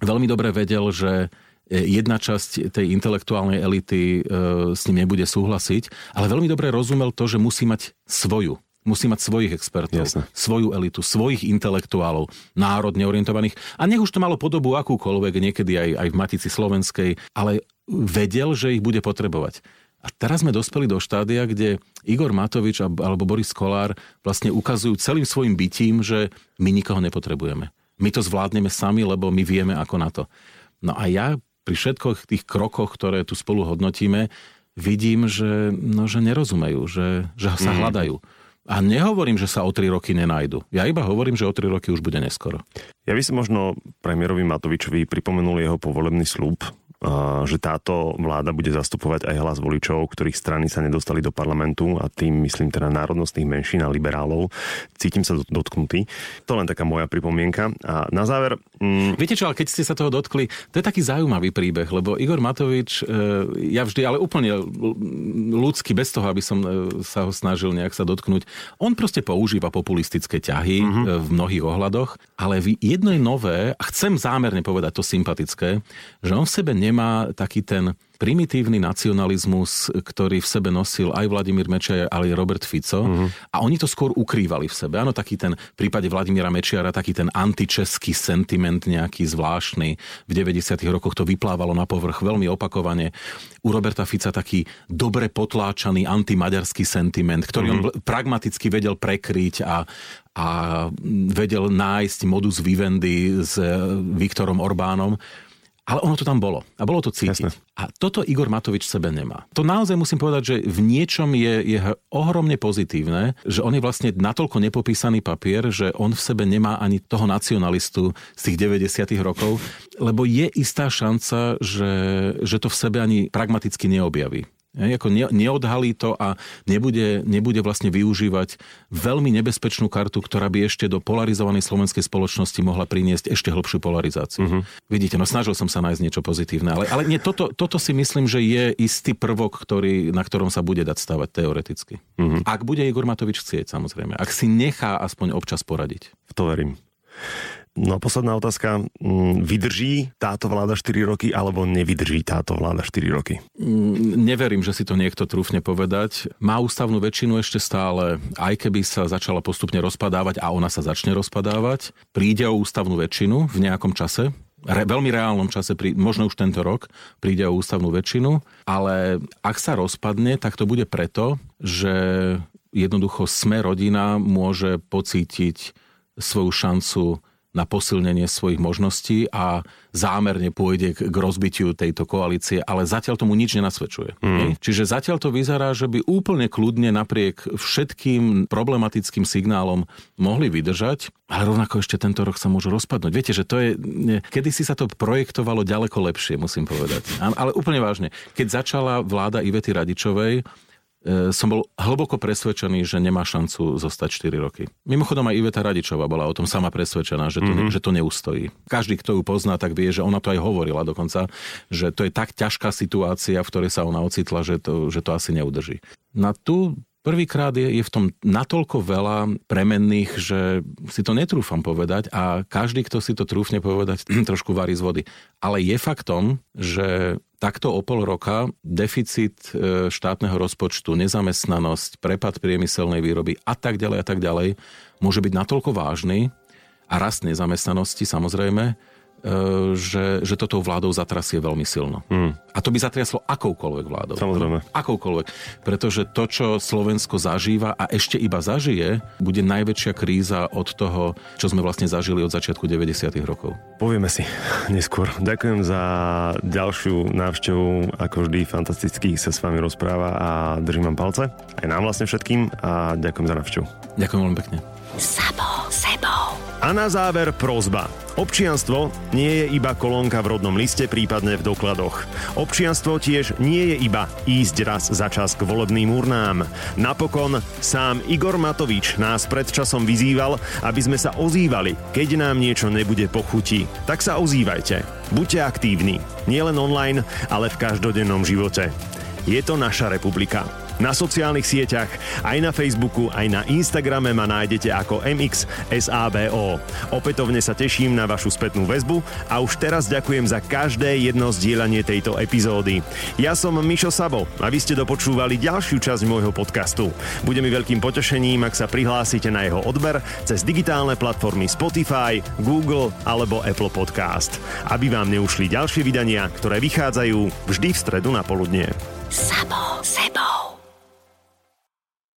veľmi dobre vedel, že jedna časť tej intelektuálnej elity e, s ním nebude súhlasiť, ale veľmi dobre rozumel to, že musí mať svoju musí mať svojich expertov, Jasne. svoju elitu, svojich intelektuálov, národne orientovaných. A nech už to malo podobu akúkoľvek, niekedy aj, aj v Matici Slovenskej, ale vedel, že ich bude potrebovať. A teraz sme dospeli do štádia, kde Igor Matovič alebo Boris Kolár vlastne ukazujú celým svojim bytím, že my nikoho nepotrebujeme. My to zvládneme sami, lebo my vieme ako na to. No a ja pri všetkých tých krokoch, ktoré tu spolu hodnotíme, vidím, že, no, že nerozumejú, že, že sa mm. hľadajú. A nehovorím, že sa o tri roky nenajdu. Ja iba hovorím, že o tri roky už bude neskoro. Ja by som možno premiérovi Matovičovi pripomenul jeho povolebný slúb, že táto vláda bude zastupovať aj hlas voličov, ktorých strany sa nedostali do parlamentu a tým myslím teda národnostných menšín a liberálov. Cítim sa dotknutý. To len taká moja pripomienka. A na záver... Mm... Viete čo, ale keď ste sa toho dotkli, to je taký zaujímavý príbeh, lebo Igor Matovič, e, ja vždy, ale úplne ľudský, bez toho, aby som e, sa ho snažil nejak sa dotknúť, on proste používa populistické ťahy mm-hmm. v mnohých ohľadoch, ale v jednej nové, a chcem zámerne povedať to sympatické, že on v sebe nemá taký ten primitívny nacionalizmus, ktorý v sebe nosil aj Vladimír Mečiar, ale aj Robert Fico. Uh-huh. A oni to skôr ukrývali v sebe. Áno, taký ten v prípade Vladimíra Mečiara, taký ten antičeský sentiment nejaký zvláštny. V 90. rokoch to vyplávalo na povrch veľmi opakovane. U Roberta Fica taký dobre potláčaný antimaďarský sentiment, ktorý uh-huh. on mhm. pragmaticky vedel prekryť a, a vedel nájsť modus vivendi s Viktorom Orbánom. Ale ono to tam bolo. A bolo to cítiť. Jasne. A toto Igor Matovič v sebe nemá. To naozaj musím povedať, že v niečom je, je ohromne pozitívne, že on je vlastne natoľko nepopísaný papier, že on v sebe nemá ani toho nacionalistu z tých 90. rokov, lebo je istá šanca, že, že to v sebe ani pragmaticky neobjaví. Hej, ako ne, neodhalí to a nebude, nebude vlastne využívať veľmi nebezpečnú kartu, ktorá by ešte do polarizovanej slovenskej spoločnosti mohla priniesť ešte hlbšiu polarizáciu. Uh-huh. Vidíte, no snažil som sa nájsť niečo pozitívne, ale, ale nie, toto, toto si myslím, že je istý prvok, ktorý, na ktorom sa bude dať stavať teoreticky. Uh-huh. Ak bude Igor Matovič chcieť, samozrejme. Ak si nechá aspoň občas poradiť. V to verím. No posledná otázka. Mm, vydrží táto vláda 4 roky alebo nevydrží táto vláda 4 roky? Mm, neverím, že si to niekto trúfne povedať. Má ústavnú väčšinu ešte stále, aj keby sa začala postupne rozpadávať a ona sa začne rozpadávať. Príde o ústavnú väčšinu v nejakom čase, re, veľmi reálnom čase, pri, možno už tento rok, príde o ústavnú väčšinu, ale ak sa rozpadne, tak to bude preto, že jednoducho sme rodina môže pocítiť svoju šancu na posilnenie svojich možností a zámerne pôjde k rozbitiu tejto koalície, ale zatiaľ tomu nič nenasvedčuje. Mm. Čiže zatiaľ to vyzerá, že by úplne kľudne napriek všetkým problematickým signálom mohli vydržať, ale rovnako ešte tento rok sa môžu rozpadnúť. Viete, že to je... Kedy si sa to projektovalo ďaleko lepšie, musím povedať. Ale úplne vážne. Keď začala vláda Ivety Radičovej, som bol hlboko presvedčený, že nemá šancu zostať 4 roky. Mimochodom aj Iveta Radičová bola o tom sama presvedčená, že to, mm-hmm. že to neustojí. Každý, kto ju pozná, tak vie, že ona to aj hovorila dokonca, že to je tak ťažká situácia, v ktorej sa ona ocitla, že to, že to asi neudrží. Na tú Prvýkrát je, je v tom natoľko veľa premenných, že si to netrúfam povedať a každý, kto si to trúfne povedať, trošku varí z vody. Ale je faktom, že takto o pol roka deficit e, štátneho rozpočtu, nezamestnanosť, prepad priemyselnej výroby a tak ďalej a tak ďalej môže byť natoľko vážny a rast nezamestnanosti samozrejme, že, že toto vládou zatrasie veľmi silno. Hmm. A to by zatriaslo akoukoľvek vládou. Samozrejme. Akoukoľvek. Pretože to, čo Slovensko zažíva a ešte iba zažije, bude najväčšia kríza od toho, čo sme vlastne zažili od začiatku 90. rokov. Povieme si neskôr. Ďakujem za ďalšiu návštevu. Ako vždy fantasticky sa s vami rozpráva a držím vám palce. Aj nám vlastne všetkým a ďakujem za návštevu. Ďakujem veľmi pekne. Sabo, sebou. A na záver prozba. Občianstvo nie je iba kolónka v rodnom liste, prípadne v dokladoch. Občianstvo tiež nie je iba ísť raz za čas k volebným urnám. Napokon sám Igor Matovič nás pred časom vyzýval, aby sme sa ozývali, keď nám niečo nebude pochutí. Tak sa ozývajte. Buďte aktívni. Nielen online, ale v každodennom živote. Je to naša republika. Na sociálnych sieťach, aj na Facebooku, aj na Instagrame ma nájdete ako MXSABO. Opätovne sa teším na vašu spätnú väzbu a už teraz ďakujem za každé jedno zdieľanie tejto epizódy. Ja som Mišo Sabo a vy ste dopočúvali ďalšiu časť môjho podcastu. Bude mi veľkým potešením, ak sa prihlásite na jeho odber cez digitálne platformy Spotify, Google alebo Apple Podcast, aby vám neušli ďalšie vydania, ktoré vychádzajú vždy v stredu na poludnie. Sabo.